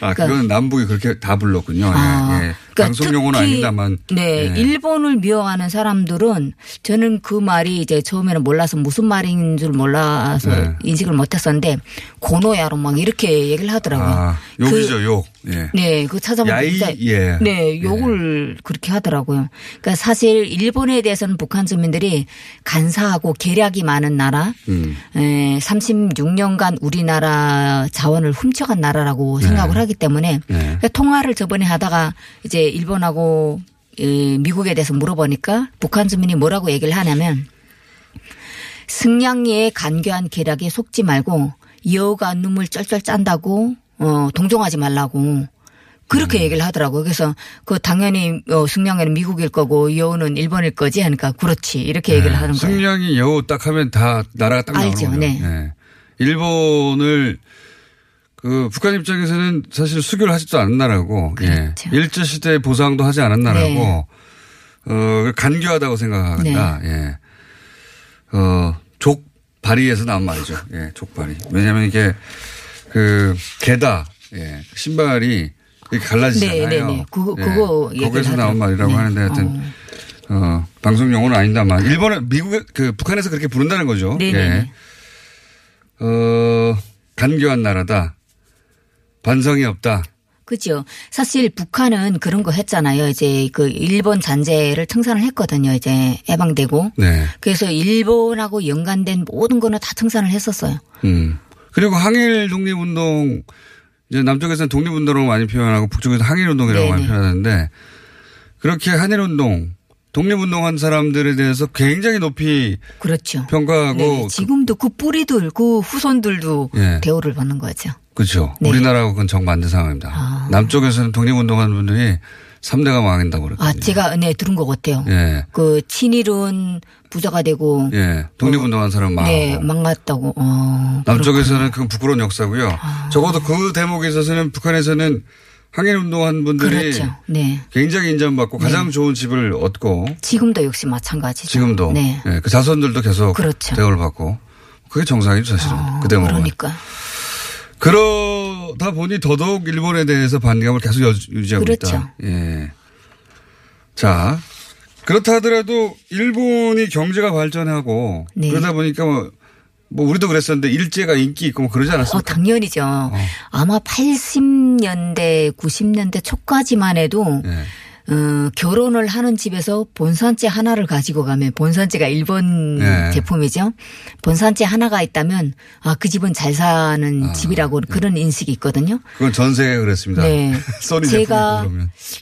Speaker 3: 아, 그러니까, 그건 남북이 그렇게 다 불렀군요. 예, 아, 예, 그러니까 방송 용어는 아닙니다만.
Speaker 5: 네, 네, 일본을 미워하는 사람들은 저는 그 말이 이제 처음에는 몰라서 무슨 말인 줄 몰라서 네. 인식을 못했었는데 고노야로 막 이렇게 얘기를 하더라고요. 아,
Speaker 3: 욕이죠 그, 욕.
Speaker 5: 예. 네, 그 찾아보니까 예. 네 예. 욕을 예. 그렇게 하더라고요. 그러니까 사실 일본에 대해서는 북한 주민들이 간사하고 계략이 많은 나라, 음. 에, 예, 36년간 우리나라 자원을 훔쳐간 나라라고 네. 생각을 하기 때문에 그러니까 통화를 저번에 하다가 이제 일본하고 미국에 대해서 물어보니까 북한 주민이 뭐라고 얘기를 하냐면 승량리의 간교한 계략에 속지 말고 여우가 눈물 쩔쩔 짠다고 어 동정하지 말라고 그렇게 음. 얘기를 하더라고요. 그래서 그 당연히 어, 승량이는 미국일 거고 여우는 일본일 거지 하니까 그렇지 이렇게 네. 얘기를 하는
Speaker 3: 거예요. 승량이 여우 딱 하면 다 나라가 딱 나오는 거죠. 네. 네. 일본을 그 북한 입장에서는 사실 수교를 하지도 않은 나라고 예. 그렇죠. 예. 일제 시대의 보상도 하지 않은 네. 나라고 네. 어 간교하다고 생각한다. 네. 예. 어 족발이에서 나온 말이죠. 예, 족발이. 왜냐하면 이게 그 개다 예, 신발이 이렇게 갈라지잖아요. 네, 네, 네. 그거 예, 그거 거기서 나온 말이라고 네. 하는데 하여튼 어. 어, 방송 용어는 아니다만 일본은 미국 그 북한에서 그렇게 부른다는 거죠. 네, 네 예. 네. 어 간교한 나라다. 반성이 없다.
Speaker 5: 그죠. 사실 북한은 그런 거 했잖아요. 이제 그 일본 잔재를 청산을 했거든요. 이제 해방되고. 네. 그래서 일본하고 연관된 모든 거는 다 청산을 했었어요.
Speaker 3: 음. 그리고 항일 독립운동 이제 남쪽에서는 독립운동으로 많이 표현하고 북쪽에서 항일운동이라고 네네. 많이 표현하는데 그렇게 한일운동 독립운동한 사람들에 대해서 굉장히 높이 그렇죠. 평가하고 네,
Speaker 5: 지금도 그 뿌리도 있고 그 후손들도 네. 대우를 받는 거죠.
Speaker 3: 그렇죠. 네. 우리나라하고 는 정반대 상황입니다. 아. 남쪽에서는 독립운동하는 분들이 3대가 망한다고 그랬거든요. 아,
Speaker 5: 제가 네, 들은 것 같아요. 예. 그 친일은 부자가 되고 예.
Speaker 3: 독립운동한 사람
Speaker 5: 망하 네, 망갔다고.
Speaker 3: 어, 남쪽에서는 그 부끄러운 역사고요. 아. 적어도 그 대목에 있어서는 북한에서는 항일운동한 분들이 그렇죠. 네. 굉장히 인정받고 가장 네. 좋은 집을 얻고
Speaker 5: 지금도 역시 마찬가지죠.
Speaker 3: 지금도 네. 네. 그 자손들도 계속 그렇죠. 대우를 받고 그게 정상이죠 사실은 어, 그 대목은. 그러니까. 그러다 보니 더더욱 일본에 대해서 반감을 계속 유지하고 그렇죠. 있다. 예. 자, 그렇다 하더라도 일본이 경제가 발전하고 네. 그러다 보니까 뭐, 뭐 우리도 그랬었는데 일제가 인기 있고 뭐 그러지 않았습니까? 어,
Speaker 5: 당연이죠. 어. 아마 80년대, 90년대 초까지만 해도 네. 어, 결혼을 하는 집에서 본산재 하나를 가지고 가면 본산재가 일본 네. 제품이죠. 본산재 하나가 있다면 아, 그 집은 잘 사는 아, 집이라고 네. 그런 인식이 있거든요.
Speaker 3: 그건 전세에 그랬습니다. 네. 제가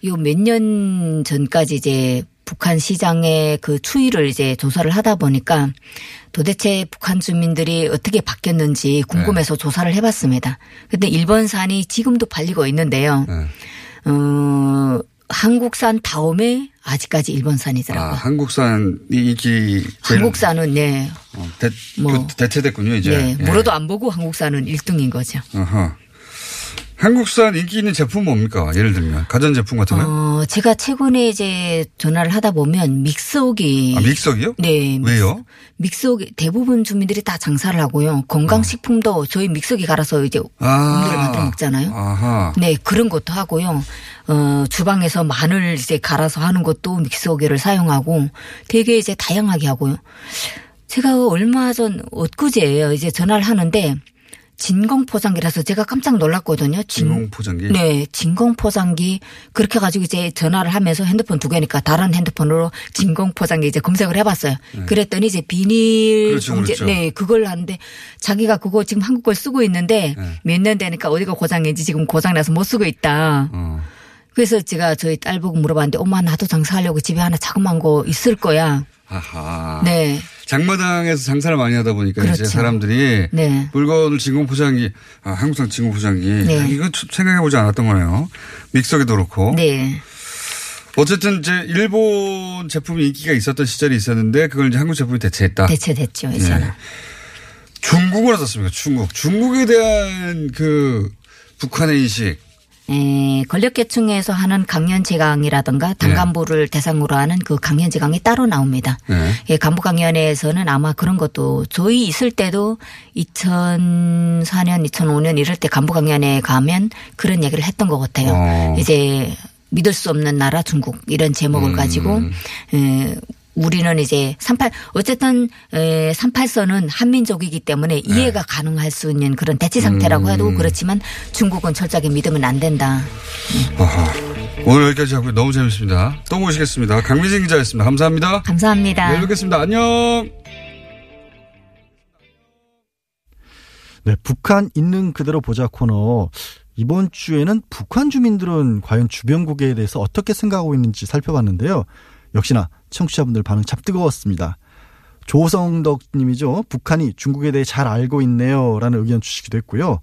Speaker 5: 요 몇 년 전까지 이제 북한 시장의 그 추이를 이제 조사를 하다 보니까 도대체 북한 주민들이 어떻게 바뀌었는지 궁금해서 네. 조사를 해봤습니다. 근데 일본산이 지금도 팔리고 있는데요. 네. 어, 한국산 다음에 아직까지 일본산이더라고요. 아,
Speaker 3: 한국산이 이기
Speaker 5: 한국산은 네.
Speaker 3: 어, 대, 뭐
Speaker 5: 그
Speaker 3: 대체됐군요 이제. 네,
Speaker 5: 물어도 예. 안 보고 한국산은 1등인 거죠. 어허.
Speaker 3: 한국산 인기 있는 제품 뭡니까? 예를 들면 가전 제품 같은 거. 어,
Speaker 5: 제가 최근에 이제 전화를 하다 보면 믹서기.
Speaker 3: 아, 믹서기요? 네.
Speaker 5: 왜요? 믹서기 대부분 주민들이 다 장사를 하고요. 건강식품도 어. 저희 믹서기 갈아서 이제 음료를 아. 만들어 먹잖아요. 아하. 네, 그런 것도 하고요. 어, 주방에서 마늘 이제 갈아서 하는 것도 믹서기를 사용하고 되게 이제 다양하게 하고요. 제가 얼마 전 엊그제예요. 이제 전화를 하는데 진공포장기라서 제가 깜짝 놀랐거든요.
Speaker 3: 진, 진공포장기?
Speaker 5: 네, 진공포장기. 그렇게 가지고 이제 전화를 하면서 핸드폰 두 개니까 다른 핸드폰으로 진공포장기 이제 검색을 해봤어요. 네. 그랬더니 이제 비닐 그렇죠, 봉제, 그렇죠. 네, 그걸 하는데 자기가 그거 지금 한국 걸 쓰고 있는데 네. 몇년 되니까 어디가 고장인지 지금 고장나서 못 쓰고 있다. 어. 그래서 제가 저희 딸 보고 물어봤는데 엄마 나도 장사하려고 집에 하나 자그만 거 있을 거야. 아하.
Speaker 3: 네. 장마당에서 장사를 많이 하다 보니까 그렇죠. 이제 사람들이 네. 물건을 진공 포장기 아, 한국산 진공 포장기 네. 아, 이거 생각해 보지 않았던 거네요. 믹서기도 그렇고. 네. 어쨌든 이제 일본 제품이 인기가 있었던 시절이 있었는데 그걸 이제 한국 제품이 대체했다.
Speaker 5: 대체됐죠,
Speaker 3: 이제. 네. 예. 중국을 어떻습니까? 중국. 중국에 대한 그 북한의 인식 에,
Speaker 5: 권력계층에서 하는 강연제강이라든가 네. 당간부를 네. 대상으로 하는 그강연제강이 따로 나옵니다. 네. 예, 간부 강연회에서는 아마 그런 것도 저희 있을 때도 2004년, 2005년 이럴 때 간부 강연회에 가면 그런 얘기를 했던 것 같아요. 오. 어. 이제 믿을 수 없는 나라 중국 이런 제목을 음. 가지고 에, 예, 우리는 이제 38 어쨌든 에, 38선은 한민족이기 때문에 네. 이해가 네. 가능할 수 있는 그런 대치 상태라고 해도 음. 그렇지만 중국은 철저하게 믿으면 안 된다.
Speaker 3: 아하. 오늘 여기까지 하고 너무 재밌습니다. 또 모시겠습니다. 강민진 기자였습니다. 감사합니다.
Speaker 5: 감사합니다.
Speaker 3: 내일 뵙겠습니다. 안녕.
Speaker 2: 네, 북한 있는 그대로 보자 코너. 이번 주에는 북한 주민들은 과연 주변국에 대해서 어떻게 생각하고 있는지 살펴봤는데요. 역시나 청취자분들 반응 참 뜨거웠습니다. 조성덕님이죠. 북한이 중국에 대해 잘 알고 있네요라는 의견 주시기도 했고요.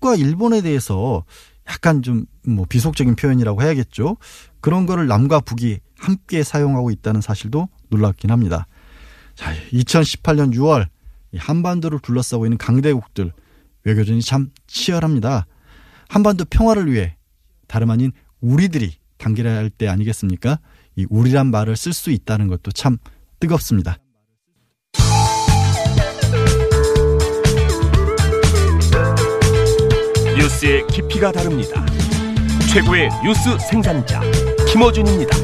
Speaker 2: 중국과 일본에 대해서 약간 좀 뭐 비속적인 표현이라고 해야겠죠. 그런 거를 남과 북이 함께 사용하고 있다는 사실도 놀랍긴 합니다. 자, 2018년 6월 한반도를 둘러싸고 있는 강대국들 외교전이 참 치열합니다. 한반도 평화를 위해 다름 아닌 우리들이 단결해야 할 때 아니겠습니까? 이 우리란 말을 쓸 수 있다는 것도 참 뜨겁습니다.
Speaker 6: 뉴스의 깊이가 다릅니다. 최고의 뉴스 생산자 김어준입니다.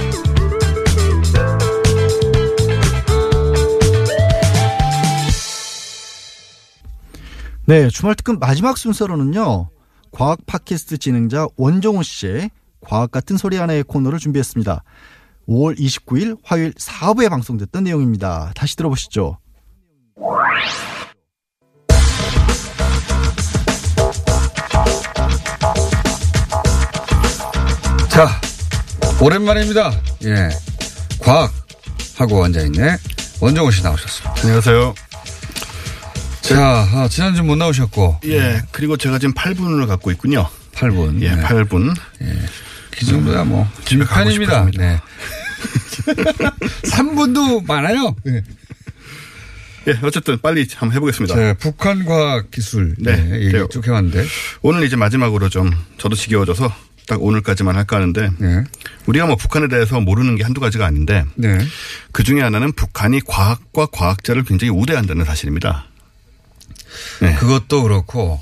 Speaker 2: 네, 주말 특근 마지막 순서로는요. 과학 팟캐스트 진행자 원종우 씨의 과학 같은 소리 하나 코너를 준비했습니다. 5월 29일 화요일 4부에 방송됐던 내용입니다. 다시 들어보시죠.
Speaker 3: 자, 오랜만입니다. 예. 과학하고 앉아있네. 원정호 씨 나오셨습니다.
Speaker 7: 안녕하세요.
Speaker 3: 자, 아, 지난주 못 나오셨고.
Speaker 7: 예, 예. 그리고 제가 지금 8분을 갖고 있군요.
Speaker 3: 8분.
Speaker 7: 예, 네. 8분. 예.
Speaker 3: 그 정도야 뭐.
Speaker 7: 지금 8입니다 네.
Speaker 3: 3분도 많아요. 네.
Speaker 7: 예, 어쨌든 빨리 한번 해보겠습니다. 네,
Speaker 3: 북한 과학 기술 네, 네 얘기 쭉 해왔는데
Speaker 7: 오늘 이제 마지막으로 좀 저도 지겨워져서 딱 오늘까지만 할까 하는데 네. 우리가 뭐 북한에 대해서 모르는 게 한두 가지가 아닌데 네. 그 중에 하나는 북한이 과학과 과학자를 굉장히 우대한다는 사실입니다.
Speaker 3: 네. 그것도 그렇고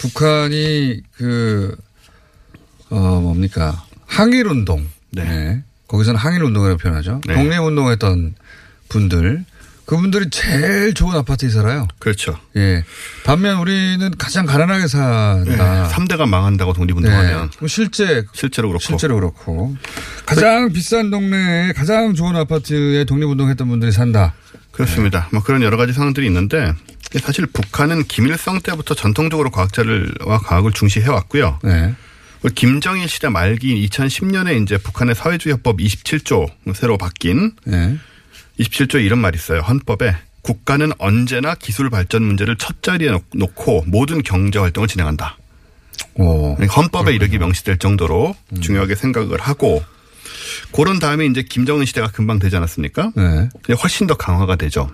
Speaker 3: 북한이 그어 뭡니까 항일 운동 네. 네. 거기서는 항일 운동이라고 표현하죠. 네. 독립 운동했던 분들 그분들이 제일 좋은 아파트에 살아요.
Speaker 7: 그렇죠. 예.
Speaker 3: 반면 우리는 가장 가난하게 산다.
Speaker 7: 네. 대가 망한다고 독립운동하면.
Speaker 3: 네. 실제.
Speaker 7: 실제로 그렇고.
Speaker 3: 실제로 그렇고. 가장 비싼 동네에 가장 좋은 아파트에 독립운동했던 분들이 산다.
Speaker 7: 그렇습니다. 네. 뭐 그런 여러 가지 상황들이 있는데 사실 북한은 김일성 때부터 전통적으로 과학자를와 과학을 중시해왔고요. 네. 그 김정일 시대 말기인 2010년에 이제 북한의 사회주의협법 27조 새로 바뀐 네. 예. 27조 이런 말 있어요. 헌법에 국가는 언제나 기술 발전 문제를 첫 자리에 놓고 모든 경제 활동을 진행한다. 오, 그러니까 헌법에 이르기 명시될 정도로 음. 중요하게 생각을 하고 그런 다음에 이제 김정은 시대가 금방 되지 않았습니까? 네. 훨씬 더 강화가 되죠.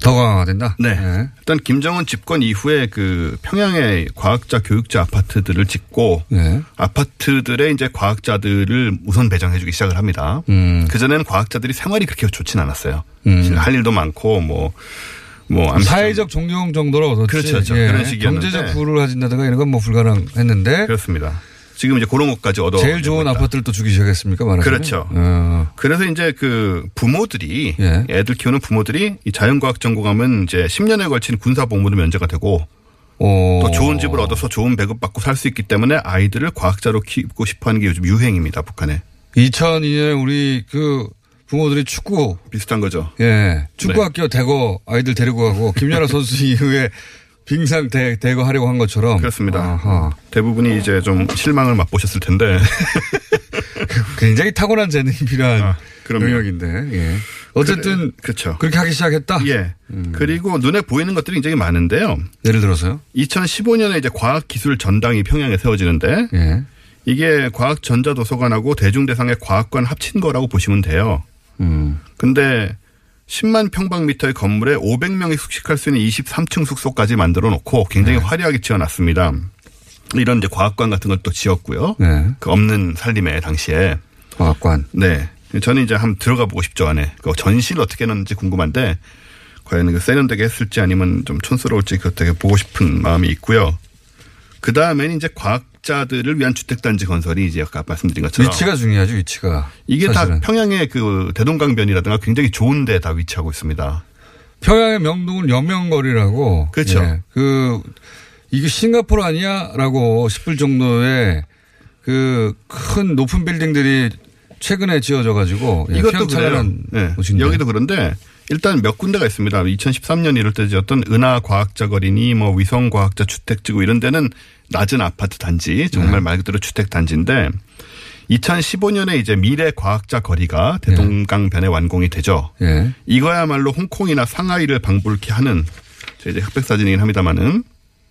Speaker 3: 더강화 된다.
Speaker 7: 네. 네. 일단 김정은 집권 이후에 그 평양의 과학자 교육자 아파트들을 짓고 네. 아파트들의 이제 과학자들을 우선 배정해주기 시작을 합니다. 음. 그 전에는 과학자들이 생활이 그렇게 좋진 않았어요. 음. 할 일도 많고 뭐뭐
Speaker 3: 뭐 사회적 존경 정도로
Speaker 7: 얻었지. 그렇죠. 그렇죠. 예. 그런
Speaker 3: 식이었는데 경제적 부를 가진다든가 이런 건 뭐 불가능했는데
Speaker 7: 그렇습니다. 지금 이제 그런 것까지 얻어.
Speaker 3: 제일 좋은 겁다 아파트를 또 주기 시작했습니까?
Speaker 7: 말하자면. 그렇죠. 어. 그래서 이제 그 부모들이 예. 애들 키우는 부모들이 이 자연과학 전공하면 이제 10년에 걸친 군사 복무도 면제가 되고 오. 또 좋은 집을 얻어서 좋은 배급 받고 살 수 있기 때문에 아이들을 과학자로 키우고 싶어하는 게 요즘 유행입니다. 북한에.
Speaker 3: 2002년에 우리 그 부모들이 축구
Speaker 7: 비슷한 거죠.
Speaker 3: 예, 축구 학교 네. 대거 아이들 데리고 가고 김연아 선수 이후에 빙상 대, 대거 하려고 한 것처럼.
Speaker 7: 그렇습니다. 아하. 대부분이 이제 좀 실망을 맛보셨을 텐데.
Speaker 3: 굉장히 탁월한 재능이 필요한 아, 영역인데. 예. 어쨌든 그래, 그렇죠. 그렇게 하기 시작했다.
Speaker 7: 예. 음. 그리고 눈에 보이는 것들이 굉장히 많은데요.
Speaker 3: 예를 들어서요. 2015년에
Speaker 7: 이제 과학기술 전당이 평양에 세워지는데 예. 이게 과학전자도서관하고 대중대상의 과학관 합친 거라고 보시면 돼요. 음. 근데 10만 평방미터의 건물에 500명이 숙식할 수 있는 23층 숙소까지 만들어 놓고 굉장히 네. 화려하게 지어놨습니다. 이런 이제 과학관 같은 걸 또 지었고요. 네. 그 없는 살림에 당시에
Speaker 3: 과학관.
Speaker 7: 네. 저는 이제 한번 들어가 보고 싶죠 안에. 그 전시를 어떻게 했는지 궁금한데 과연 그 세련되게 했을지 아니면 좀 촌스러울지 그것 되게 보고 싶은 마음이 있고요. 그다음엔 이제 과학 자들을 위한 주택단지 건설이 이제 아까 말씀드린 것처럼
Speaker 3: 위치가 중요하죠 위치가
Speaker 7: 이게 사실은. 다 평양의 그 대동강변이라든가 굉장히 좋은데 다 위치하고 있습니다.
Speaker 3: 평양의 명동은 연명거리라고
Speaker 7: 그렇죠. 예,
Speaker 3: 그 이게 싱가포르 아니야라고 싶을 정도의 그 큰 높은 빌딩들이 최근에 지어져 가지고
Speaker 7: 예, 이것도 그래요. 네. 여기도 그런데 일단 몇 군데가 있습니다. 2013년 이럴 때 지었던 은하 과학자 거리니 뭐 위성 과학자 주택지구 이런 데는 낮은 아파트 단지 정말 네. 말 그대로 주택 단지인데 2015년에 이제 미래 과학자 거리가 네. 대동강변에 예. 완공이 되죠. 예. 이거야말로 홍콩이나 상하이를 방불케 하는 저 이제 흑백 사진이긴 합니다만은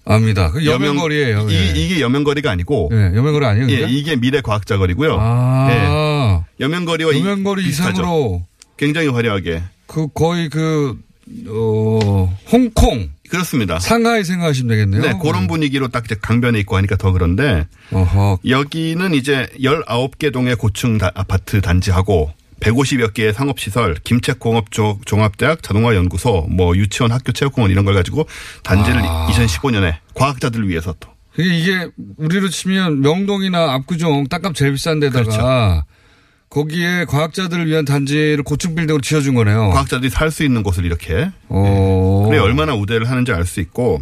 Speaker 3: 압니다. 그 여명거리예요.
Speaker 7: 예. 이, 게 여명거리가 아니고
Speaker 3: 예, 여명거리 아니에요. 그러 예,
Speaker 7: 이게 미래 과학자 거리고요. 아~ 예. 여명거리와
Speaker 3: 여명거리 이상으로
Speaker 7: 굉장히 화려하게
Speaker 3: 그 거의 그 어, 홍콩.
Speaker 7: 그렇습니다.
Speaker 3: 상하이 생각하시면 되겠네요.
Speaker 7: 네, 그런 분위기로 딱 이제 강변에 있고 하니까 더 그런데 어허. 여기는 이제 19개 동의 고층 다, 아파트 단지하고 150여 개의 상업시설, 김책공업 종합대학, 자동화연구소, 뭐 유치원, 학교, 체육공원 이런 걸 가지고 단지를 아. 2015년에 과학자들을 위해서 또.
Speaker 3: 이게 우리로 치면 명동이나 압구정 땅값 제일 비싼 데다가 그렇죠. 거기에 과학자들을 위한 단지를 고층 빌딩으로 지어준 거네요.
Speaker 7: 과학자들이 살 수 있는 곳을 이렇게. 어. 네. 그래 얼마나 우대를 하는지 알 수 있고.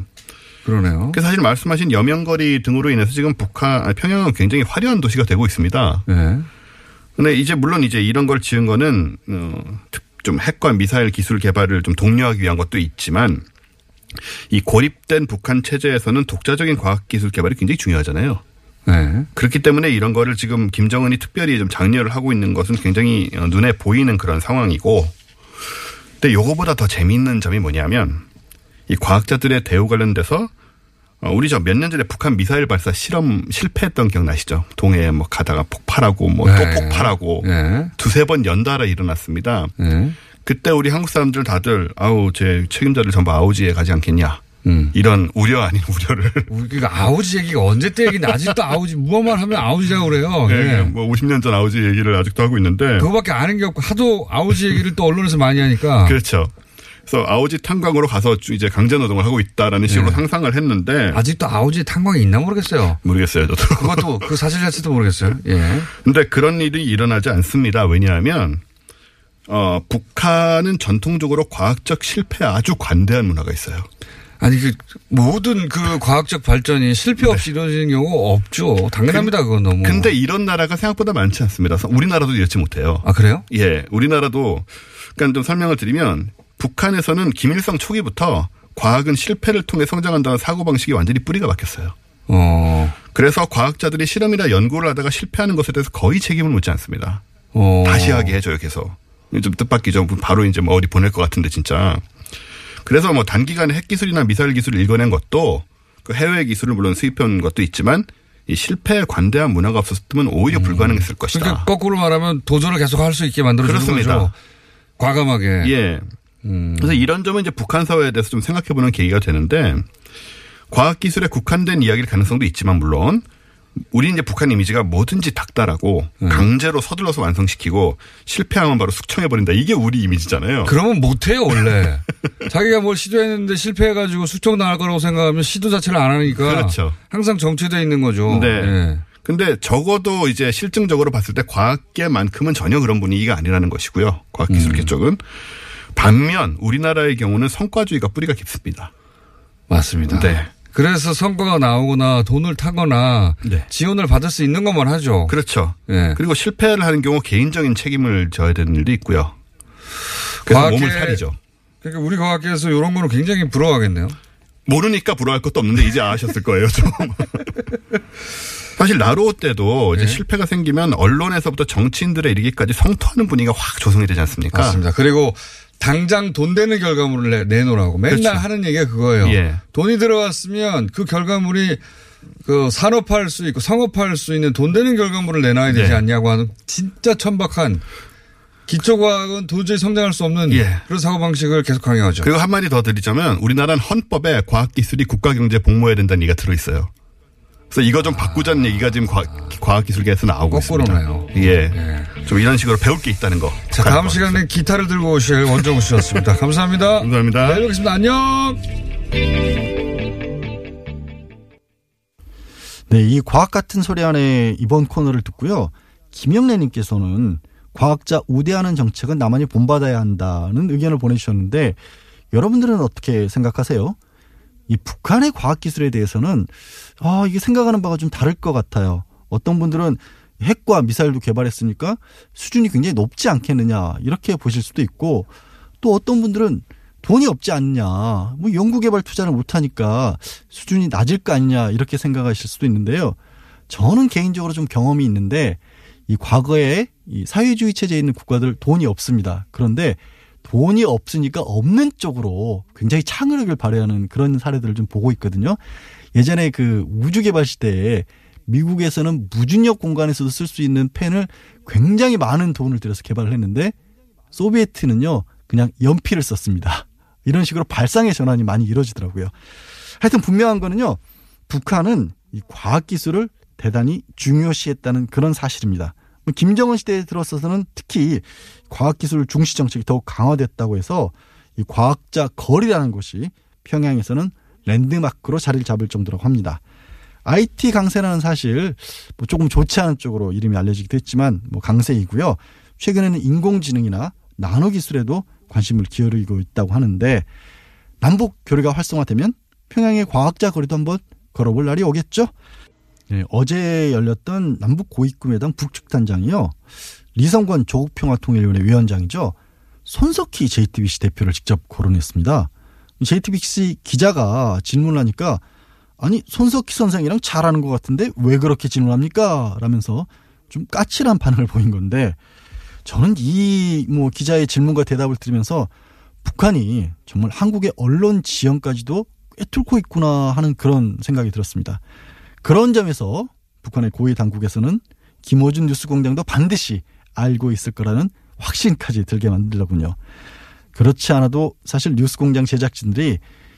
Speaker 3: 그러네요.
Speaker 7: 그 사실 말씀하신 여명거리 등으로 인해서 지금 북한 평양은 굉장히 화려한 도시가 되고 있습니다. 네. 근데 이제 물론 이제 이런 걸 지은 거는 어, 좀 핵과 미사일 기술 개발을 좀 독려하기 위한 것도 있지만 이 고립된 북한 체제에서는 독자적인 과학 기술 개발이 굉장히 중요하잖아요. 네. 그렇기 때문에 이런 거를 지금 김정은이 특별히 좀 장려를 하고 있는 것은 굉장히 어, 눈에 보이는 그런 상황이고 근데 요거보다 더 재미있는 점이 뭐냐면 이 과학자들의 대우 관련돼서 어, 우리 저 몇 년 전에 북한 미사일 발사 실험 실패했던 기억나시죠? 동해에 뭐 가다가 폭발하고 뭐또 네. 폭발하고 네. 두세 번 연달아 일어났습니다. 네. 그때 우리 한국 사람들 다들 아우 제 책임자를 전부 아우지에 가지 않겠냐. 음. 이런 우려 아닌 우려를.
Speaker 3: 그러니까 아우지 얘기가 언제 때 얘기인데 아직도 아우지 무엇만 하면 아우지라고 그래요. 네, 네.
Speaker 7: 뭐 50년 전 아우지 얘기를 아직도 하고 있는데.
Speaker 3: 그거밖에 아는 게 없고 하도 아우지 얘기를 또 언론에서 많이 하니까.
Speaker 7: 그렇죠. 그래서 아우지 탄광으로 가서 이제 강제 노동을 하고 있다라는 식으로 네. 상상을 했는데
Speaker 3: 아직도 아우지 탄광이 있나 모르겠어요.
Speaker 7: 모르겠어요, 저도.
Speaker 3: 그것도 그 사실일지도 모르겠어요.
Speaker 7: 예. 근데 그런 일이 일어나지 않습니다. 왜냐하면 어, 북한은 전통적으로 과학적 실패에 아주 관대한 문화가 있어요.
Speaker 3: 아니 그 모든 그 과학적 발전이 실패 없이 네. 이루어지는 경우 없죠. 당연합니다 그건 너무.
Speaker 7: 근데 이런 나라가 생각보다 많지 않습니다. 우리나라도 이렇지 못해요.
Speaker 3: 아 그래요?
Speaker 7: 예, 우리나라도 그러니까 좀 설명을 드리면 북한에서는 김일성 초기부터 과학은 실패를 통해 성장한다는 사고 방식이 완전히 뿌리가 박혔어요. 어. 그래서 과학자들이 실험이나 연구를 하다가 실패하는 것에 대해서 거의 책임을 묻지 않습니다. 어. 다시 하게 해줘요 계속. 좀 뜻밖이죠. 바로 이제 뭐 어디 보낼 것 같은데 진짜. 그래서 뭐 단기간에 핵 기술이나 미사일 기술을 읽어낸 것도 그 해외 기술을 물론 수입한 것도 있지만 이 실패에 관대한 문화가 없었으면 오히려 음. 불가능했을 것이다. 그러니까
Speaker 3: 거꾸로 말하면 도전을 계속 할 수 있게 만들어주는 렇습니다 거죠. 과감하게.
Speaker 7: 예. 음. 그래서 이런 점은 이제 북한 사회에 대해서 좀 생각해보는 계기가 되는데 과학기술에 국한된 이야기일 가능성도 있지만 물론 우리 이제 북한 이미지가 뭐든지 닥달하고 음. 강제로 서둘러서 완성시키고 실패하면 바로 숙청해버린다. 이게 우리 이미지잖아요.
Speaker 3: 그러면 못해요, 원래. 자기가 뭘 시도했는데 실패해가지고 숙청당할 거라고 생각하면 시도 자체를 안 하니까. 그렇죠. 항상 정체되어 있는 거죠.
Speaker 7: 네. 네. 근데 적어도 이제 실증적으로 봤을 때 과학계만큼은 전혀 그런 분위기가 아니라는 것이고요. 과학기술계 음. 쪽은. 반면 우리나라의 경우는 성과주의가 뿌리가 깊습니다.
Speaker 3: 맞습니다. 네. 그래서 선거가 나오거나 돈을 타거나 네. 지원을 받을 수 있는 것만 하죠.
Speaker 7: 그렇죠. 예. 그리고 실패를 하는 경우 개인적인 책임을 져야 되는 일도 있고요. 그래서 몸을 사이죠
Speaker 3: 그러니까 우리 과학계에서 이런 거는 굉장히 부러워하겠네요.
Speaker 7: 모르니까 부러워할 것도 없는데 이제 아셨을 거예요. 좀. 사실 나로호 때도 이제 네. 실패가 생기면 언론에서부터 정치인들의 이르기까지 성토하는 분위기가 확 조성이 되지 않습니까?
Speaker 3: 맞습니다. 그리고 당장 돈 되는 결과물을 내놓으라고 맨날 그렇죠. 하는 얘기가 그거예요. 예. 돈이 들어왔으면 그 결과물이 그 산업화할 수 있고 상업화할 수 있는 돈 되는 결과물을 내놔야 되지 예. 않냐고 하는 진짜 천박한 기초과학은 도저히 성장할 수 없는 예. 그런 사고방식을 계속 강요하죠.
Speaker 7: 그리고 한마디 더 드리자면 우리나라는 헌법에 과학기술이 국가경제 복무해야 된다는 얘기가 들어있어요. 그래서 이거 좀 바꾸자는 얘기가 지금 과학, 기술계에서 나오고 거꾸로요 있습니다.
Speaker 3: 예.
Speaker 7: 예. 좀 이런 식으로 배울 게 있다는 거.
Speaker 3: 자, 다음 시간에 기타를 들고 오실 원정우 씨였습니다. 감사합니다.
Speaker 7: 감사합니다.
Speaker 3: 내 네, 뵙겠습니다. 안녕!
Speaker 2: 네, 이 과학 같은 소리 안에 이번 코너를 듣고요. 김영래님께서는 과학자 우대하는 정책은 나만이 본받아야 한다는 의견을 보내주셨는데 여러분들은 어떻게 생각하세요? 이 북한의 과학 기술에 대해서는 아, 이게 생각하는 바가 좀 다를 것 같아요. 어떤 분들은 핵과 미사일도 개발했으니까 수준이 굉장히 높지 않겠느냐 이렇게 보실 수도 있고 또 어떤 분들은 돈이 없지 않냐 뭐 연구개발 투자를 못하니까 수준이 낮을 거 아니냐 이렇게 생각하실 수도 있는데요 저는 개인적으로 좀 경험이 있는데 이 과거에 이 사회주의 체제에 있는 국가들 돈이 없습니다 그런데 돈이 없으니까 없는 쪽으로 굉장히 창의력을 발휘하는 그런 사례들을 좀 보고 있거든요. 예전에 그 우주 개발 시대에 미국에서는 무중력 공간에서도 쓸 수 있는 펜을 굉장히 많은 돈을 들여서 개발을 했는데 소비에트는요 그냥 연필을 썼습니다. 이런 식으로 발상의 전환이 많이 이루어지더라고요. 하여튼 분명한 거는요 북한은 이 과학 기술을 대단히 중요시했다는 그런 사실입니다. 김정은 시대에 들어서서는 특히 과학기술 중시 정책이 더욱 강화됐다고 해서 이 과학자 거리라는 것이 평양에서는 랜드마크로 자리를 잡을 정도라고 합니다. IT 강세라는 사실 뭐 조금 좋지 않은 쪽으로 이름이 알려지기도 했지만 뭐 강세이고요. 최근에는 인공지능이나 나노 기술에도 관심을 기울이고 있다고 하는데 남북 교류가 활성화되면 평양의 과학자 거리도 한번 걸어볼 날이 오겠죠. 네, 어제 열렸던 남북 고위급회담 북측 단장이요. 리성권 조국평화통일위원회 위원장이죠. 손석희 JTBC 대표를 직접 거론했습니다. JTBC 기자가 질문하니까 아니 손석희 선생이랑 잘하는 것 같은데 왜 그렇게 질문합니까? 라면서 좀 까칠한 반응을 보인 건데 저는 이 뭐 기자의 질문과 대답을 들으면서 북한이 정말 한국의 언론 지형까지도 꿰뚫고 있구나 하는 그런 생각이 들었습니다. 그런 점에서 북한의 고위 당국에서는 김호준 뉴스공장도 반드시 알고 있을 거라는 확신까지 들게 만들더군요. 그렇지 않아도 사실 뉴스공장 제작진들이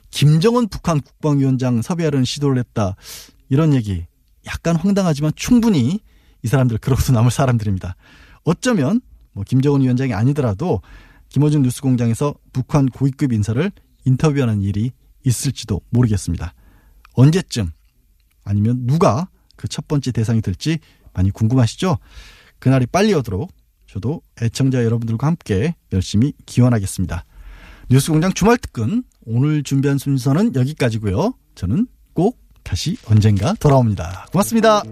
Speaker 2: 김정은 북한 국방위원장 섭외하려는 시도를 했다 이런 얘기 약간 황당하지만 충분히 이 사람들 그러고도 남을 사람들입니다. 어쩌면 뭐 김정은 위원장이 아니더라도 김호준 뉴스공장에서 북한 고위급 인사를 인터뷰하는 일이 있을지도 모르겠습니다. 언제쯤 아니면 누가 그 첫 번째 대상이 될지 많이 궁금하시죠? 그날이 빨리 오도록 저도 애청자 여러분들과 함께 열심히 기원하겠습니다. 뉴스공장 주말 특근 오늘 준비한 순서는 여기까지고요. 저는 꼭 다시 언젠가 돌아옵니다. 고맙습니다.